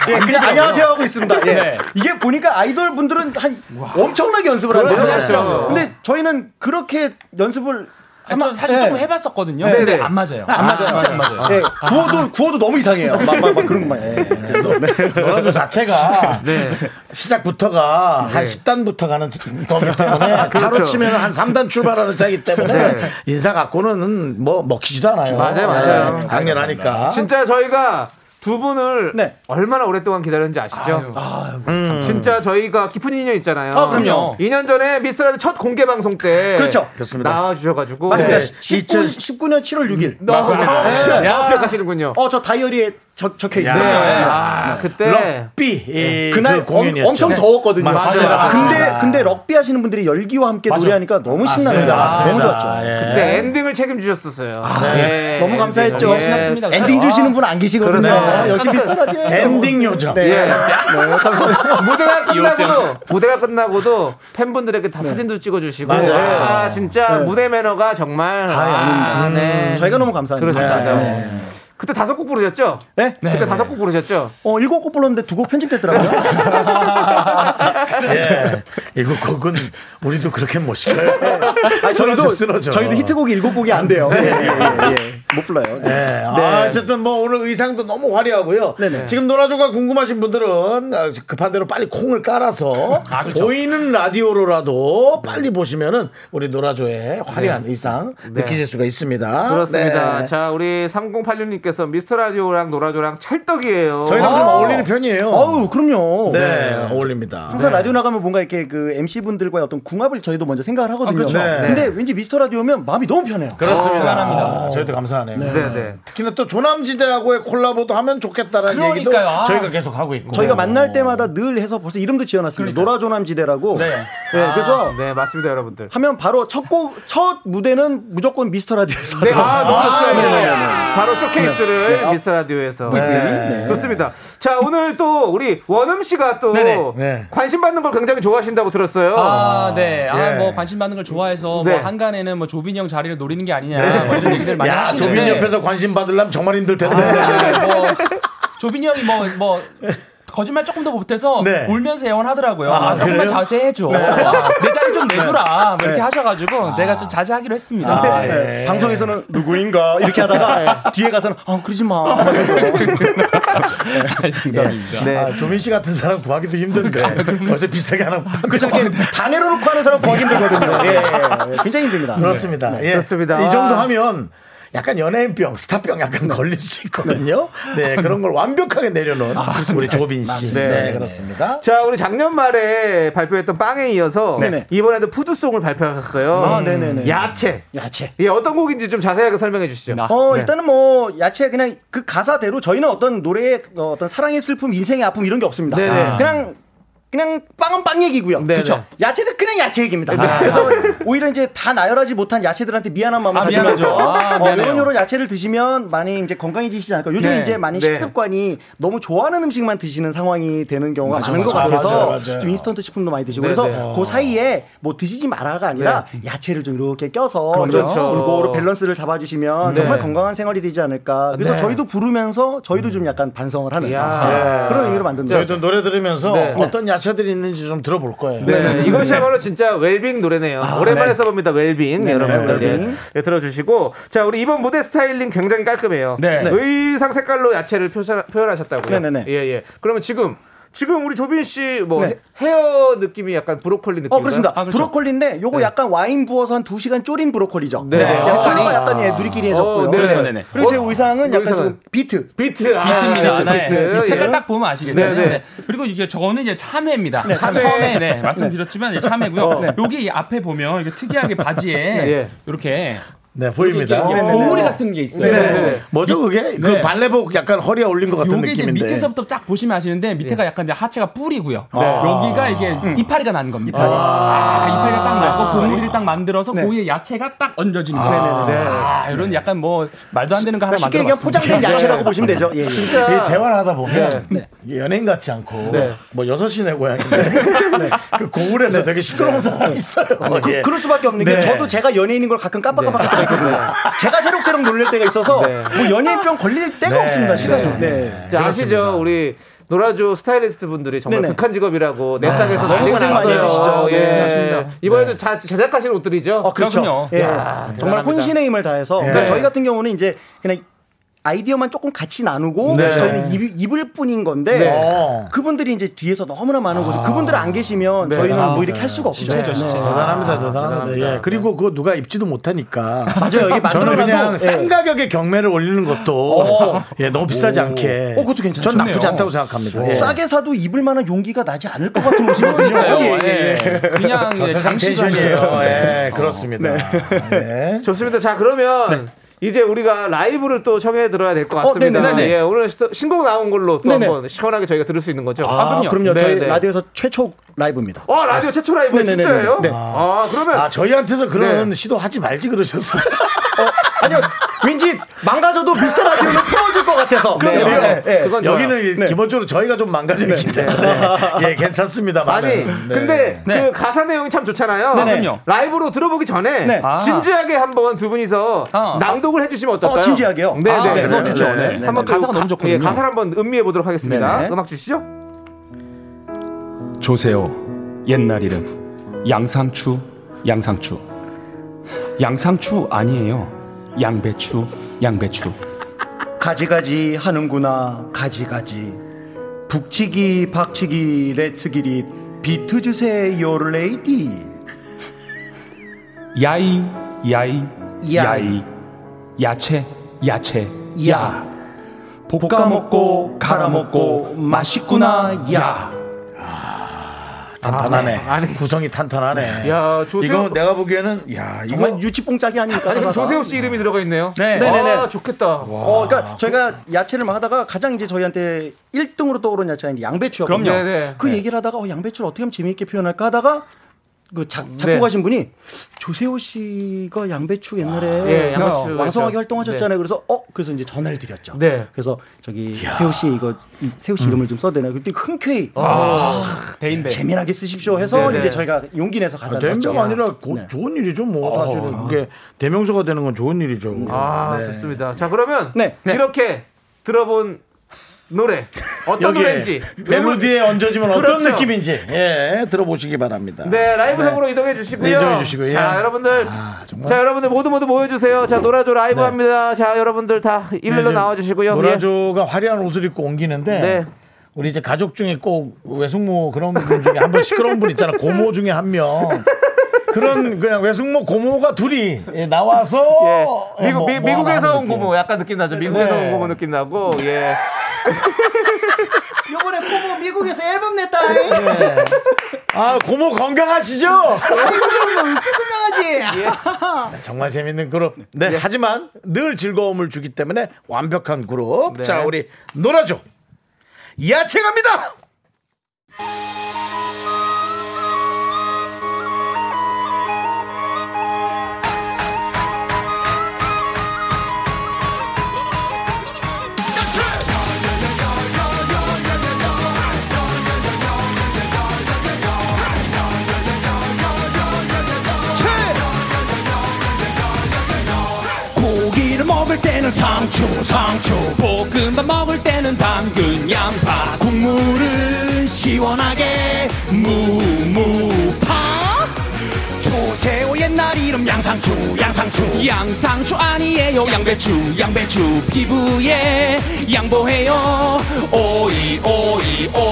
예, 그냥 안녕하세요 하고 있습니다. 예. 네. 이게 보니까 아이돌 분들은 한 엄청나게 연습을. 그렇죠. 하시더라고요. 근데 저희는 그렇게 연습을 저 사실 예. 조금 해봤었거든요. 네, 근데 네. 안 맞아요. 안 맞아요. 진짜 안 맞아요. 예, 구호도 구호도 너무 이상해요. 막, 막, 막 그런 것만. 예. 그래서 네. 노라조 자체가 시작부터가 한 10단부터 가는 거기 때문에 차로 치면 한 3단 출발하는 차이기 때문에 인사 갖고는 뭐 먹히지도 않아요. 맞아요, 맞아요. 예, 강렬하니까. 진짜 저희가 두 분을 네. 얼마나 오랫동안 기다렸는지 아시죠? 음, 진짜 저희가 깊은 인연 있잖아요. 아, 그럼요. 2년 전에 미스터라드 첫 공개 방송 때 그렇죠. 그렇습니다. 나와주셔가지고 맞습니다. 네. 19, 19년 7월 6일. 맞습니다. 네. 야. 아, 기억하시는군요. 어, 저 다이어리에 적, 적혀 있어요. 네. 아, 그때 럭비 이 그날 그 공연이었죠. 엄, 청 더웠거든요. 맞습니다. 맞아요. 근데. 근데 럭비 하시는 분들이 열기와 함께 맞아. 노래하니까 너무 신나요. 맞습니다. 너무 좋았죠. 예. 그때 엔딩을 책임져 주셨었어요. 예, 너무 감사했죠. 신났습니다. 엔딩 주시는 분 안 계시거든요. 그러네. 역시 미스터 라디오. 엔딩 요정. 네. 네, 감사합니다. 무대가 끝나고도 무대가 끝나고도 팬분들에게 다 사진도 찍어주시고 맞아요. 아 진짜 네. 무대 매너가 정말 아, 네. 저희가 너무 감사합니다. 그렇습니다. 네. 그때 다섯 곡 부르셨죠? 네? 그때 다섯 곡 부르셨죠? 어, 일곱 곡 불렀는데 두 곡 편집됐더라고요. 예. 일곱 곡은 우리도 그렇게 못 시켜요. 아니, 쓰러져, 저희도 쓰러져. 저희도 히트곡이 일곱 곡이 안 돼요. 예, 예, 예, 예. 못 불러요. 네. 네. 아, 어쨌든 뭐 오늘 의상도 너무 화려하고요. 네네. 지금 노라조가 궁금하신 분들은 아, 급한 대로 빨리 콩을 깔아서 보이는 라디오로라도 빨리 보시면은 우리 노라조의 화려한 의상 느끼실 수가 있습니다. 그렇습니다. 네. 자 우리 3086님께서 미스터 라디오랑 노라조랑 찰떡이에요. 저희랑 좀 아. 어울리는 편이에요. 어우, 그럼요. 네, 어울립니다. 항상 라디오 나가면 뭔가 이렇게 그 MC 분들과의 어떤 궁합을 저희도 먼저 생각을 하거든요. 아, 그렇죠. 네. 근데 왠지 미스터 라디오면 마음이 너무 편해요. 그렇습니다. 아, 저희도 감사 하네요. 네, 네. 특히나 또 조남지대하고의 콜라보도 하면 좋겠다라는 얘기도 그러니까요. 아. 저희가 계속 하고 있고. 저희가 만날 때마다 늘 해서 벌써 이름도 지어놨습니다. 노라 조남지대라고. 네. 그래서 네 맞습니다 여러분들. 하면 바로 첫 곡, 첫 무대는 무조건 미스터 라디오에서. 네, 아, 너무 아, 좋아요. 네, 네, 네. 바로 쇼케이스를 미스터 라디오에서. 네. 좋습니다. 자, 오늘 또 우리 원음 씨가 또 네네. 네. 관심 받는 걸 굉장히 좋아하신다고 들었어요. 아, 네. 아, 예. 뭐 관심 받는 걸 좋아해서 네. 뭐 한간에는 뭐 조빈이 형 자리를 노리는 게 아니냐 뭐 이런 얘기들 많이 야, 하시는데. 조빈 옆에서 관심 받으려면 정말 힘들 텐데. 네, 뭐 조빈이 형이 뭐 뭐 거짓말 조금 더 못해서 네. 울면서 애원하더라고요. 아, 조금만 그래요? 자제해줘. 아, 내 자리 좀 내주라. 뭐 이렇게 하셔가지고 내가 좀 자제하기로 했습니다. 아, 네. 예. 방송에서는 누구인가 이렇게 하다가 뒤에 가서는 아 그러지 마. 농담입니다. 네. 아, 조민 씨 같은 사람 구하기도 힘든데 어서 비슷하게 하나 그렇죠. 이렇게 다 내려놓고 하는 사람 구하기 힘들거든요. 예, 예, 예. 굉장히 힘듭니다. 그렇습니다. 예. 좋습니다. 이 정도 하면 약간 연예인병, 스타병 약간 걸릴 수 있거든요. 네, 그런 걸 완벽하게 내려놓은 우리 조빈 씨. 네. 네, 그렇습니다. 자, 우리 작년 말에 발표했던 빵에 이어서 네네. 이번에도 푸드송을 발표하셨어요. 아, 네네네. 야채. 야채. 이게 어떤 곡인지 좀 자세하게 설명해 주시죠. 나. 어 네. 일단은 뭐 야채 그냥 그 가사대로 저희는 어떤 노래의 어, 어떤 사랑의 슬픔, 인생의 아픔 이런 게 없습니다. 네네. 그냥 그냥 빵은 빵 얘기고요. 그렇죠. 야채는 그냥 야채 얘기입니다. 그래서 오히려 이제 다 나열하지 못한 야채들한테 미안한 마음을 아, 가지면서. 아, 어. 이런 요런 야채를 드시면 많이 이제 건강해지시지 않을까. 요즘 네. 이제 많이 네. 식습관이 너무 좋아하는 음식만 드시는 상황이 되는 경우가 맞아, 많은 것 맞아, 같아서 맞아요, 맞아요. 좀 인스턴트 식품도 많이 드시고. 그래서 그 사이에 뭐 드시지 마라가 아니라 야채를 좀 이렇게 껴서 좀 그렇죠. 골고루 밸런스를 잡아주시면 네. 정말 건강한 생활이 되지 않을까. 그래서 네. 저희도 부르면서 저희도 좀 약간 반성을 하는. 네, 그런 의미로 만든 저희 거죠. 좀 노래 들으면서 네. 어떤 야채 들이 있는지 좀 들어볼 거예요. 네, 이것이야말로 진짜 웰빙 노래네요. 오랜만에 써봅니다. 웰빙 네, 여러분들 예, 웰빙. 예, 들어주시고 자 우리 이번 무대 스타일링 굉장히 깔끔해요. 네. 네. 의상 색깔로 야채를 표현, 표현하셨다고요. 네네네. 예 예. 그러면 지금 지금 우리 조빈 씨 뭐 네. 헤어 느낌이 약간 브로콜리 느낌. 어 그렇습니다. 아, 그렇죠. 브로콜리인데 요거 네. 약간 와인 부어서 한 2시간 졸인 브로콜리죠. 네. 네. 아, 컬러가 약간 예, 누리끼리 해졌고요. 어, 네. 그렇죠, 네네. 그리고 제 어, 의상은 약간 의상은? 좀 비트. 비트. 아, 비트입니다. 네. 비트. 색깔 예. 딱 보면 아시겠죠. 네, 네, 네. 네. 그리고 이게 저는 이제 참외입니다. 참외. 처음에 네, 말씀드렸지만 참외고요. 여기 이 앞에 보면 이게 특이하게 바지에 예. 이렇게 네, 보입니다. 이게 네네네. 봉우리 같은 게 있어요. 네네네. 뭐죠 그게? 그 네. 발레복 약간 허리에 올린 것 같은 느낌인데. 밑에서부터 쫙 보시면 아시는데 밑에가 약간 이제 하체가 뿔이고요. 네. 여기가 이게 이파리가 난 겁니다. 아, 이파리가 딱 나고 봉우리를 딱 만들어서 네. 고기에 야채가 딱 얹어지는 거예요. 네네네. 아, 이런 약간 뭐 말도 안 되는 거 하나 쉽게 만들어 얘기하면 포장된. 야채라고 보시면 되죠. 예, 예. 진짜 이 대화를 하다 보면 네. 연예인 같지 않고 네. 뭐 여섯 시내 고향인데 그 고울에서 되게 시끄러운 사람이 있어요. 그, 예. 그럴 수밖에 없는 게 네. 저도 제가 연예인인 걸 가끔 깜빡깜빡할 때가 있거든요. 제가 새록새록 놀랄 때가 있어서 네. 뭐 연예인병 걸릴 때가 네. 없습니다. 시간이. 네. 네. 자, 아시죠? 우리 노라조 스타일리스트 분들이 정말 네네. 극한 직업이라고 내 땅에서 너무 난리가 났어요. 해주시죠. 예. 네. 이번에도 자, 제작하시는 옷들이죠. 어, 그렇죠. 예. 야, 정말 대단합니다. 혼신의 힘을 다해서 그러니까 네. 저희 같은 경우는 이제 그냥 아이디어만 조금 같이 나누고 네. 저희는 입, 입을 뿐인 건데 네. 어. 그분들이 이제 뒤에서 너무나 많은 거죠. 그분들 안 계시면 네. 저희는 아, 뭐 이렇게 네. 할 수가 없죠. 시체죠, 시체. 대단합니다, 대단합니다. 예. 그리고 그거 누가 입지도 못하니까. 맞아요. 이게 저는 그냥 예. 싼 가격에 경매를 올리는 것도 예, 너무 비싸지 않게. 어, 그것도 괜찮죠. 전 나쁘지. 않다고 생각합니다. 예. 싸게 사도 입을 만한 용기가 나지 않을 것 같은. 그러니까요. 예, 예, 예. 예. 그냥 저 이제 세상 텐션이에요. 예, 그렇습니다. 네. 좋습니다. 자, 그러면 이제 우리가 라이브를 또 청해 들어야 될 것 같습니다. 어. 예, 오늘 시- 신곡 나온 걸로 또 네네. 한번 시원하게 저희가 들을 수 있는 거죠. 아, 그럼요. 그럼요. 네, 저희 네. 라디오에서 최초 라이브입니다. 어, 라디오 최초 라이브 네네네네. 진짜예요? 네. 아, 그러면 아, 저희한테서 그런 네. 시도 하지 말지 그러셨어요. 아니요. 왠지 망가져도 미스터 라디오는 풀어줄 것 같아서. 그럼요. 네, 네. 그건 좋아요. 여기는 기본적으로 저희가 좀 망가져 있기 때문에 예, 괜찮습니다. 아니, 근데 네. 그 가사 내용이 참 좋잖아요. 네네. 그럼요. 라이브로 들어보기 전에 네. 아. 진지하게 한번 두 분이서 아. 낭독을 해주시면 어떨까요? 어, 진지하게요? 네, 아, 네, 네, 네. 좋죠. 네, 네. 네. 한번 가사가 그 너무 가- 좋거든요. 예, 가사를 한번 음미해 보도록 하겠습니다. 네네. 음악 주시죠. 조세호 옛날 이름 양상추 양상추 양상추 아니에요 양배추 양배추 가지가지 하는구나. 가지가지. 북치기, 박치기, Let's get it. 비트 주세요, 레이디. 야이 야이 야이. 야이 야채 야채 야. 볶아 먹고 갈아 먹고 맛있구나 야 탄탄하네. 아 니. 구성이 탄탄하네. 야, 조세호. 이거 내가 보기에는 야 이거 정말 유치뽕 짝이 아닙니까? 아니? 조세호 씨 이름이 들어가 있네요. 네. 네네네. 아, 좋겠다. 어, 그러니까 저희가 야채를 막 하다가 가장 이제 저희한테 1등으로 떠오른 야채가 이제 양배추였거든요. 그럼요. 네네. 그 얘기를 하다가 어, 양배추를 어떻게 하면 재미있게 표현할까 하다가 그 작, 네. 작곡하신 분이 조세호 씨가 양배추 옛날에 예, 양배추 왕성하게. 활동하셨잖아요. 그래서 어 그래서 이제 전화를 드렸죠. 네. 그래서 저기 세호 씨 이거 이 세호 씨 이름을 좀 써대나 그때 흔쾌히 대인배 재미나게 쓰십시오 해서 네네. 이제 저희가 용기 내서 가사를 썼죠. 대명가 아니라 고- 네. 좋은 일이죠. 뭐 사실은 그게 대명사가 되는 건 좋은 일이죠. 아, 네. 좋습니다. 자, 그러면 네. 이렇게 들어본 노래 어떤 노래인지 멜로디에 얹어지면 어떤 그렇죠. 느낌인지 예 들어보시기 바랍니다. 네 라이브석으로 이동해 주시고요. 네, 이동해 주시고요. 자 예. 여러분들, 아. 자 여러분들 모두 모두 모여주세요. 자 노라조 라이브 네. 합니다. 자 여러분들 다 일일로 지금 나와주시고요. 노라조가 화려한 옷을 입고 옮기는데 네. 우리 이제 가족 중에 꼭 외숙모 그런 분 중에 한번 시끄러운 분 있잖아. 고모 중에 한 명. 그런 그냥 외숙모 고모가 둘이 예, 나와서 예. 예, 미국, 뭐- 미, 뭐 미국에서 하나 온 느낌. 고모 약간 느낌 나죠. 미국에서 네. 온 고모 느낌 나고 예. 요번에 고모 미국에서 앨범 냈다. 네. 아 고모 건강하시죠? 슬픈강아지. 정말 재밌는 그룹. 네, 하지만 늘 즐거움을 주기 때문에 완벽한 그룹. 네. 자, 우리 놀아줘. 야채 갑니다. 때는 상추 상추. 볶음밥 먹을 때는 당근 양파. 국물을 시원하게 무무파. 초세오 옛날 이름 양상추 양상추. 양상추 아니에요 양배추. 양배추 피부에 양보해요. 오이 오이 오이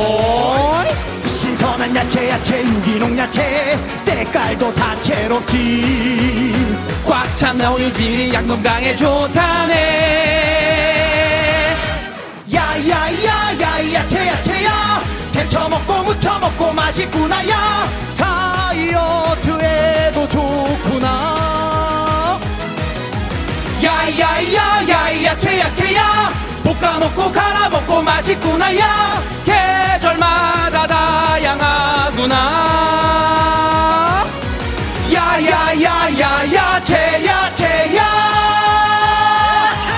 야채 야채 유기농 야채. 때깔도 다채롭지. 꽉찬 어유지 양 건강에 좋다네. 야야야야 야채 야채야. 데쳐 먹고 무쳐 먹고 맛있구나 야. 다이어트에도 좋구나. 야야야야 야채 야채야 볶아 먹고 갈아 먹고 맛있구나 야. 계절마다 다양하구나. 야야야야 야채 야채야.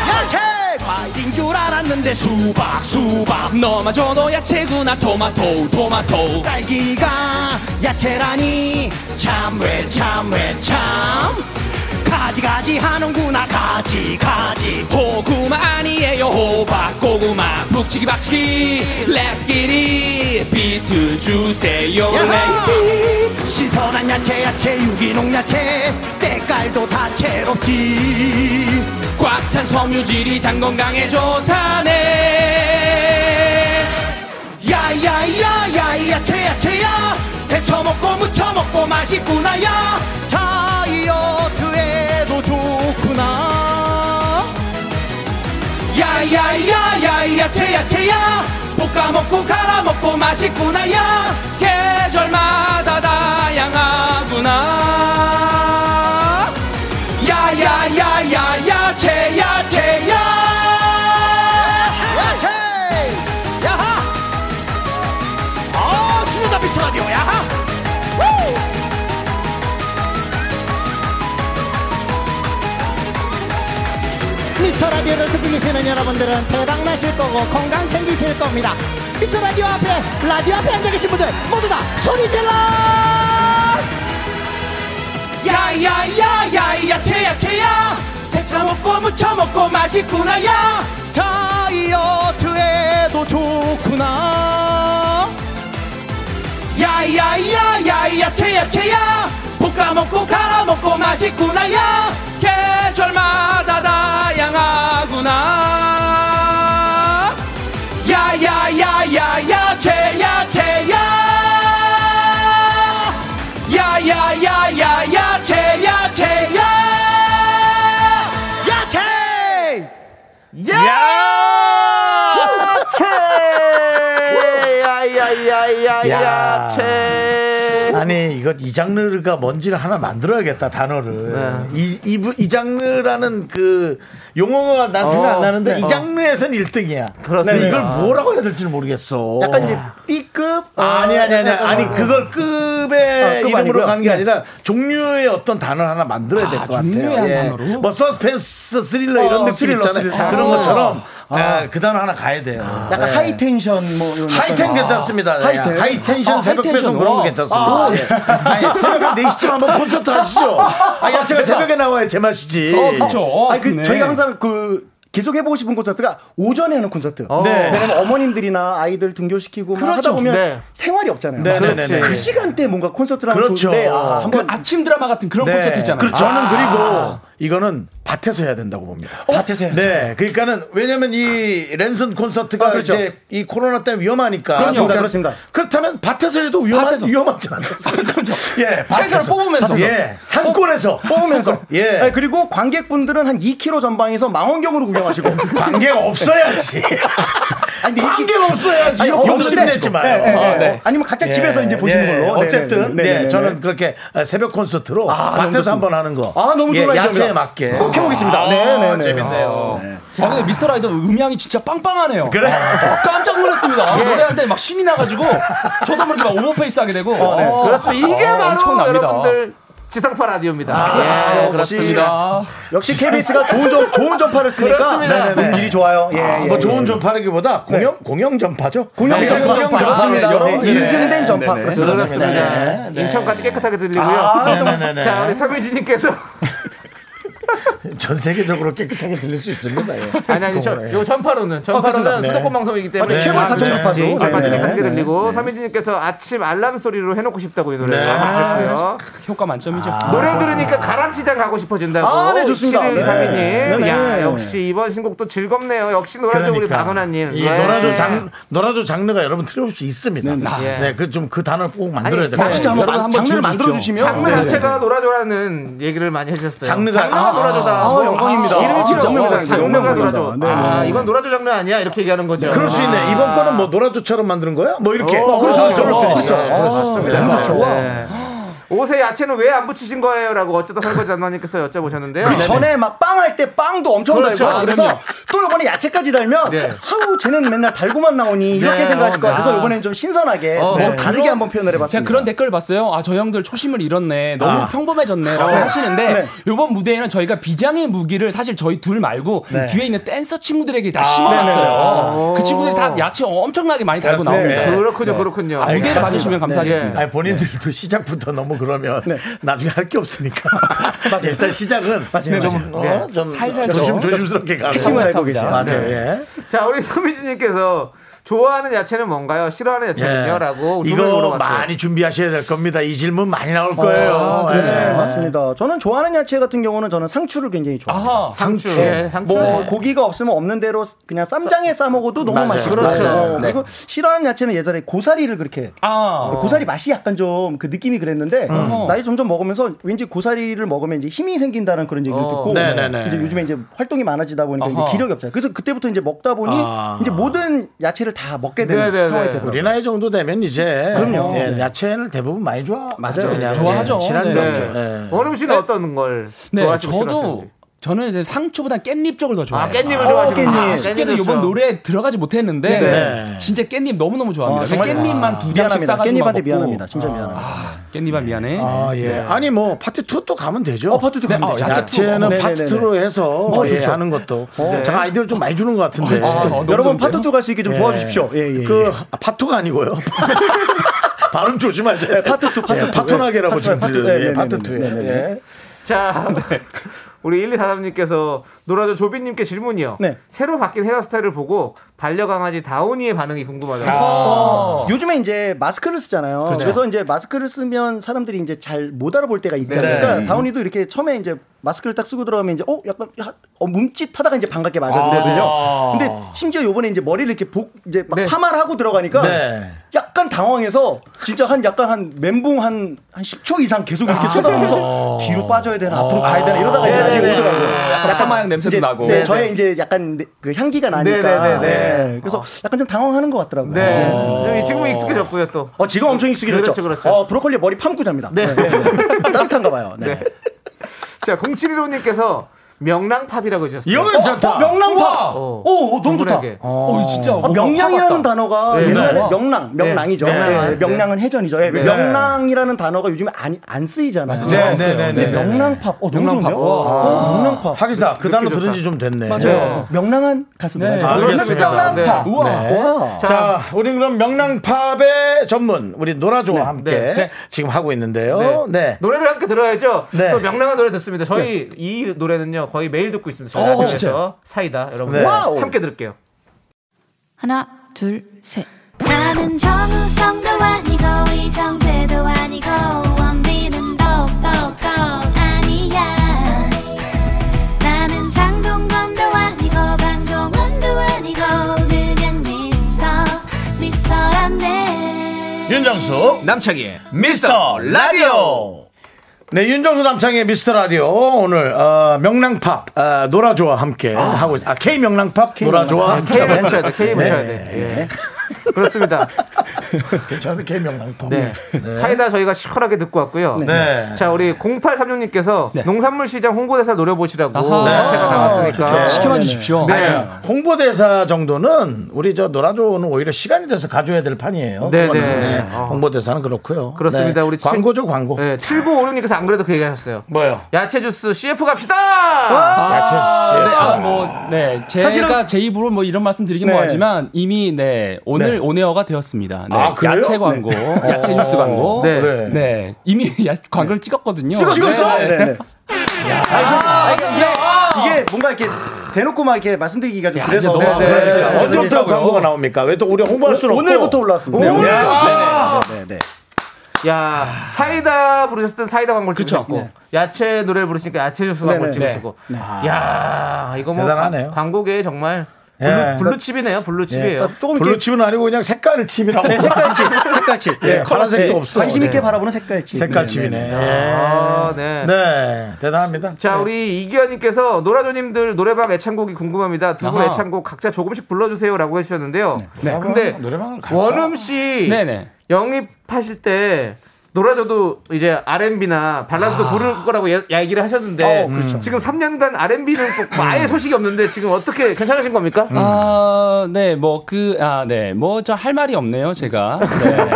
야채 과일인 줄 알았는데 수박 수박. 너만 줘도 야채구나 토마토 토마토. 딸기가 야채라니. 참 왜 참 왜 참 가지가지 하는구나. 가지 가지. 고구마 아니에요 호박. 고구마 북치기 박치기. Let's get it. 비트 주세요! 레이 신선한 야채 야채 유기농 야채. 때깔도 다채롭지. 꽉 찬 섬유질이 장 건강에 좋다네. 야야야야 야채 야채야 데쳐 먹고 무쳐 먹고 맛있구나 야. 다이어트에도 좋구나. 야야야야 야채 야채야. 볶아 먹고 갈아 먹고 맛있구나 야. 계절마다 다 계시는 여러분들은 대박 나실 거고 건강 챙기실 겁니다. 미스터 라디오 앞에 라디오 앞에 앉아 계신 분들 모두 다 소리 질러 야야야야 야채 야채야! 데쳐 먹고 무쳐 먹고 맛있구나 야! 다이어트에도 좋구나. 야야야야 야채 야채야! 볶아 먹고 갈아 먹고 맛있구나 야! 계절마다 다 양하구나. 야야야야 야채 야채 야. 야야야야 야채 야채야. 야채 야. 아니 이거 이 장르가 뭔지를 하나 만들어야겠다 단어를. 이, 이, 부- 이 장르라는 그 용어가 난 생각 안 나는데 이 장르에선 1등이야 그렇습니다. 이걸 뭐라고 해야 될지 는 모르겠어 약간 이제 B급 어, 아니 아니 아니 아니 뭐- 그걸 급의 아, 급 이름으로 아니고요? 가는 게 네. 아니라 종류의 어떤 단어 를 하나 만들어야 될 것 같아요. 종류의 예. 단어로? 뭐 서스펜스 스릴러 이런 어, 느낌 있잖아요. 그런 아. 것처럼 아, 그 단어 하나 가야 돼요. 약간 예. high tension 뭐 이런 high ten 약간- 괜찮습니다. 네. high ten? high tension 아, 새벽 배송? 그런 거 괜찮습니다. 아, 예. 아니, 새벽 한 4시쯤 한번 콘서트 하시죠. 아, 야채가 새벽에 나와야 제맛이지. 어, 그렇죠. 아니 그 네. 저희가 항상 그 계속 해보고 싶은 콘서트가 오전에 하는 콘서트. 네. 왜냐면 어머님들이나 아이들 등교시키고 막 그렇죠. 하다 보면 네. 생활이 없잖아요. 네, 네, 네, 그 네. 시간대 뭔가 콘서트를 하면 그렇죠. 좋은데 아, 그 한번 아침 드라마 같은 그런 네. 콘서트 있잖아요. 그렇죠. 저는 아. 그리고 이거는 밭에서 해야 된다고 봅니다. 밭에서 해야죠. 네, 그러니까는 왜냐면 이 랜선 콘서트가 아, 그렇죠. 이제 이 코로나 때문에 위험하니까. 그렇습니다. 그러니까 그렇습니다. 그렇다면 밭에서 해도 위험한 밭에서. 위험하지 않습니다. 예, 채소를 뽑으면서. 예, 산골에서 뽑으면서 예. 네, 그리고 관객분들은 한 2km 전방에서 망원경으로 구경하시고 관계가 없어야지. 아니, 관계가 없어야지. 어, 욕심내지 근데- 마요. 네, 네, 어, 네. 아니면 각자 집에서 이제 보시는 예, 걸로. 네, 어쨌든 네, 네, 네, 네, 저는 네. 그렇게 새벽 콘서트로 아, 밭에서. 한번 하는 거. 아, 너무 예, 좋은 야채에. 맞게. 꼭 해보겠습니다. 아, 네, 네, 네. 재밌네요. 아, 근데 미스터 라이더 음향이 진짜 빵빵하네요. 그래? 저 깜짝 놀랐습니다. 노래할 때 막 신이 나가지고 저도 모르게 막 오버페이스 하게 되고. 어, 그렇습니다. 이게 어, 바로 엄청납니다. 여러분들 지상파 라디오입니다. 아, 예, 역시. 그렇습니다. 역시 KBS가 좋은 점 좋은 전파를 쓰니까 그렇습니다. 네, 음질이 좋아요. 예, 아, 예, 뭐 예. 좋은 전파라기보다 공영 공영 전파죠. 공영 네, 전파, 공영 전파. 맞습니다. 여러- 네, 예. 인증된 전파 네, 네, 그렇습니다. 네, 네. 인천까지 깨끗하게 들리고요. 아, 네네네. 자, 우리 서민지님께서 전 세계적으로 깨끗하게 들릴 수 있습니다. 예. 아니 아니 저, 예. 요 전파로는 전파로는. 수도권 네. 방송이기 때문에 아, 네, 전파수. 네, 전파수 네. 깨끗하게 네. 들리고 서민진님께서 아침 알람 소리로 해놓고 싶다고 이 노래를 네. 하셨고요. 효과 만점이죠. 노래 들으니까 가락시장 가고 싶어진다고. 아, 네, 좋습니다. 7132님. 네. 네, 야, 네. 역시 이번 신곡도 즐겁네요. 역시 노라조 우리 박은하님. 이 네. 노라조 장 노라조 장르가 여러분 수 있습니다. 네. 네, 그 좀 그 단어를 꼭 만들어야. 아, 진짜 한번, 장르를 지어주십시오. 만들어 주시면 장르 자체가 노라조라는 얘기를 많이 해주셨어요. 장르가- 아, 노라조다. 아, 뭐, 영광입니다. 이름이 아, 필요 진짜 없습니다. 장르가. 네, 아, 네. 이건 노라조 장르 아니야? 이렇게 얘기하는 거죠. 그럴 수 있네. 아. 이번 거는 뭐 노라조처럼 만드는 거야? 뭐 이렇게. 어, 그렇죠. 그럴 수 있어. 그렇죠. 네, 그럴 수 있습니다. 너무 좋죠. 네. 옷에 야채는 왜 안 붙이신 거예요? 라고 어쩌다 설거지 안나님께서 여쭤보셨는데요. 그 전에 막 빵 할 때 빵도 엄청 그렇죠. 달고 그래서. 또 이번에 야채까지 달면 네. 하우 쟤는 맨날 달고만 나오니 이렇게 네, 생각하실 것 어, 같아서 아. 이번에는 좀 신선하게 어, 뭐 네. 다르게 한번 표현을 제가 해봤습니다. 그런 댓글 봤어요. 아, 저 형들 초심을 잃었네. 너무 아. 평범해졌네라고 하시는데 네. 이번 무대에는 저희가 비장의 무기를 사실 저희 둘 말고 네. 뒤에 있는 댄서 친구들에게 다. 심어놨어요. 그 친구들이 다 야채 엄청나게 많이 달고. 나옵니다. 네. 그렇군요, 그렇군요. 무대를 봐주시면 감사하겠습니다. 본인들도 시작부터 너무 그러면 나중에 할 게 없으니까. 맞아. 일단 시작은 맞아요, 좀, 어, 좀 살살 조심, 좀. 조심스럽게 가고. 피칭을 알고 계세요. 맞아요. 네. 예. 자, 우리 서민지님께서 좋아하는 야채는 뭔가요? 싫어하는 야채는요? 예. 라고 이거 분 물어봤어요. 많이 준비하셔야 될 겁니다. 이 질문 많이 나올 거예요. 아, 네, 예. 맞습니다. 저는 좋아하는 야채 같은 경우는 저는 상추를 굉장히 좋아합니다. 아하. 상추. 상추. 예, 상추. 뭐 네. 고기가 없으면 없는 대로 그냥 쌈장에 싸 먹어도 너무 맞아요. 맛있고 그렇죠. 어, 네. 그리고 싫어하는 야채는 예전에 고사리를 그렇게 아. 고사리 맛이 약간 좀 그 느낌이 그랬는데 나이 점점 먹으면서 왠지 고사리를 먹으면 이제 힘이 생긴다는 그런 얘기를 어. 듣고 네네네. 이제 요즘에 이제 활동이 많아지다 보니까 이제. 기력이 없잖아요. 그래서 그때부터 이제 먹다 보니 아. 이제 모든 야채를 다 먹게 되는 네네네. 상황이 되더라고요. 우리 나이 정도 되면 이제 그럼요. 예, 네. 야채를 대부분 많이 좋아 맞아요. 그냥. 좋아하죠. 예, 싫어하는 게 네. 네. 예. 원음 씨는 어떤 걸 네, 좋아하시고 저도 싫어하시는지? 저는 이제 상추보다 깻잎 쪽을 더 좋아해요. 아, 깻잎을 어, 좋아하시는 깻잎. 쉽게도 깻잎 이번 노래에 들어가지 못했는데 네. 진짜 깻잎 너무너무 좋아합니다. 아, 깻잎만 두 장씩 미안합니다. 싸가지고 깻잎한테 먹고 미안합니다. 진짜 미안합니다. 깻잎아 미안해. 아, 예. 아니 뭐 파트 2 또 가면 되죠. 어, 파트 two 가면 어, 되죠. 야채 야채는 네네네네. 파트 2로 해서 어, 예, 좋죠. 하는 것도 네. 제가 아이디어를 좀 많이 주는 것 같은데. 진짜? 어, 너무 여러분? 파트 2 갈 수 있게 좀 도와주십시오. 예, 예, 예. 그 아, 파토가 아니고요. 발음. 네, 파트 two, 파트 예, two. 파토나게라고 네, 지금 파트 two. 들려요. 네, 예, 네, 파트 네, 2에. 네, 네, 네. 예. 자, 우리 1243님께서 노라조 조비님께 질문이요. 네. 새로 바뀐 헤어스타일을 보고 반려강아지 다운이의 반응이 궁금하다고. 어, 요즘에 이제 마스크를 쓰잖아요. 그렇죠. 그래서 이제 마스크를 쓰면 사람들이 이제 잘 못 알아볼 때가 있잖아요. 네. 그러니까 다운이도 이렇게 처음에 이제 마스크를 딱 쓰고 들어가면 이제 어 약간 야, 어, 뭉칫하다가 이제 반갑게 맞아주거든요. 아. 근데 심지어 요번에 이제 머리를 이렇게 복 이제 막 네. 파마를 하고 들어가니까 네. 약간 당황해서 진짜 한 약간 한 멘붕 한, 한 10초 이상 계속 이렇게 쳐다보면서 뒤로 빠져야 되나 앞으로 가야 되나 이러다가 이제 네, 나중에 네, 오더라고요. 네. 약간 파마향 냄새도 이제, 나고. 네, 네, 저의 네. 이제 약간 네, 그 향기가 나니까. 네, 네, 네, 네. 네. 그래서 약간 좀 당황하는 것 같더라고요. 네. 네. 좀 지금 익숙해졌고요, 또. 어, 지금 엄청 익숙해졌죠. 그렇죠, 그렇죠. 어, 브로콜리 머리 팜고 잡니다. 네. 네. 네, 네. 따뜻한가 봐요. 네. 네. 자, 0715님께서 명랑팝이라고 해주셨어요. 이거 괜찮다. 어, 명랑파. 우와. 어, 어, 너무 좋다. 분에게. 어, 진짜 아, 명량이라는. 단어가 네. 옛날에 네. 명랑, 명랑이죠. 네. 예, 네. 명랑은 해전이죠. 예, 네. 명랑이라는 단어가 요즘에 안, 안 쓰이잖아요. 네, 네, 네, 근데 네. 명랑팝, 어, 너무 명랑팝. 와. 어, 명랑팝. 하기사 그 단어 좋다. 들은 지 좀 됐네. 맞아요. 네. 명랑한 가수들. 네. 알겠습니다. 명랑팝. 네. 우와. 네. 와. 자, 우리 그럼 명랑팝의 전문 우리 노라조와 함께 네. 네. 지금 하고 있는데요. 네. 노래를 함께 들어야죠. 네. 또 명랑한 노래 듣습니다. 저희 이 노래는요 거의 매일 듣고 있습니다. 저희 어, 라디오에서 사이다 여러분 네. 함께 들을게요. 하나, 둘, 셋. 나는 정우성도 아니고 이정재도 아니고 원빈은 더욱더 아니야 나는 장동건도 아니고 강동원도 아니고 그냥 미스터 미스터란데 윤정수 남창희의 미스터 라디오. 네, 윤정수 남창희의 미스터 라디오 오늘 어, 명랑팝 어, 노라조와 함께 하고 있. 아 K 명랑팝 노라조와 함께 K 붙여야 돼. K 붙여야 네. 돼. 예. 그렇습니다. 괜찮은 K 명랑팝. 네. 사이다 저희가 시원하게 듣고 왔고요. 네. 자, 우리 0836님께서 네. 농산물 시장 홍보대사 노려보시라고. 야채가 나왔으니까. 좋죠. 시켜만 주십시오. 네. 홍보대사 정도는 우리 저 노라조는 오히려 시간이 돼서 가져야 될 판이에요. 네, 그거는. 네. 어. 홍보대사는 그렇고요. 그렇습니다. 네. 우리 칠- 광고죠, 광고. 네, 7956님께서 안 그래도 그 얘기 하셨어요. 뭐요? 야채 주스 CF 갑시다! 야채 씨. 네, 아, 뭐, 네. 제가 사실은- 제 입으로 뭐 이런 말씀 드리긴 네. 뭐하지만 이미, 네, 오늘 네. 온에어가 되었습니다. 네. 아, 그래요? 야채 광고, 야채 주스 광고. 네. 네. 네. 이미 야, 광고를 찍었거든요. 찍었어요? 네. 네, 네. 아, 이게, 이게, 이게 뭔가 이렇게 대놓고 막 이렇게 말씀드리기가 좀 그래서 너무 네, 네, 네, 네. 언제부터 광고가 나옵니까? 왜 또 우리 홍보할 수는 없고 오늘부터 올라왔습니다. 오늘? 네, 아. 네, 네, 네. 야 사이다 부르셨을 땐 사이다 광고를. 찍으셨고 야채 노래를 부르시니까 야채 주스 광고를 네네. 찍으시고 야 이거 뭐 대단하네요. 광고계 정말 예. 블루, 블루칩이네요 블루칩이에요 그러니까 조금 블루칩은 아니고 그냥 색깔 칩이라고. 네, 색깔칩, 색깔칩. 예, 파란색도 네, 없어. 관심 있게 네. 바라보는 색깔칩. 색깔 네, 칩이네. 네, 네. 예. 아, 네. 네, 대단합니다. 자, 우리 이기현님께서 노라조님들 노래방 애창곡이 궁금합니다. 두 분. 애창곡 각자 조금씩 불러주세요라고 해주셨는데요. 네. 근데. 원음 씨. 영입하실 때 노라조도 이제 R&B나 발라드도 부를 거라고 예- 얘기를 하셨는데 어, 그렇죠. 지금 3년간 R&B는 뭐 아예 소식이 없는데 지금 어떻게 괜찮으신 겁니까? 아, 네, 뭐, 그, 아, 네, 뭐, 저 할 말이 없네요, 제가. 네.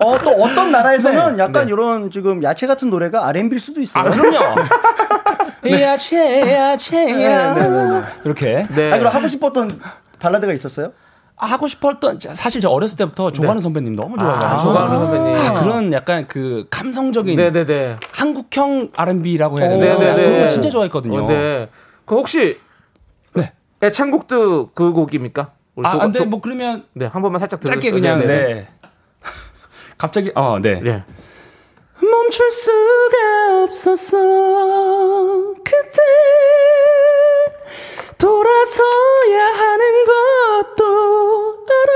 어, 또 어떤 나라에서는 약간 이런 지금 야채 같은 노래가 R&B일 수도 있어요. 아, 그럼요. 야채, 야채야. 네, 네, 네, 네. 이렇게. 네. 아, 그럼 하고 싶었던 발라드가 있었어요? 아, 하고 싶었던, 자, 사실 저 어렸을 때부터 조관우 선배님 너무 좋아해가지고. 조관우 선배님. 아, 그런 약간 그 감성적인 네네네. 한국형 R&B라고 해야? 네네네. 그런 거 진짜 좋아했거든요. 어, 네. 그럼 혹시 네. 애창곡도 그 곡입니까? 아, 조- 안 돼, 조- 뭐, 그러면 네, 한 번만 살짝 들어 짧게 그냥, 네. 갑자기, 어, 네. 네. 멈출 수가 없었어 그때 돌아서야 하는 것도 알아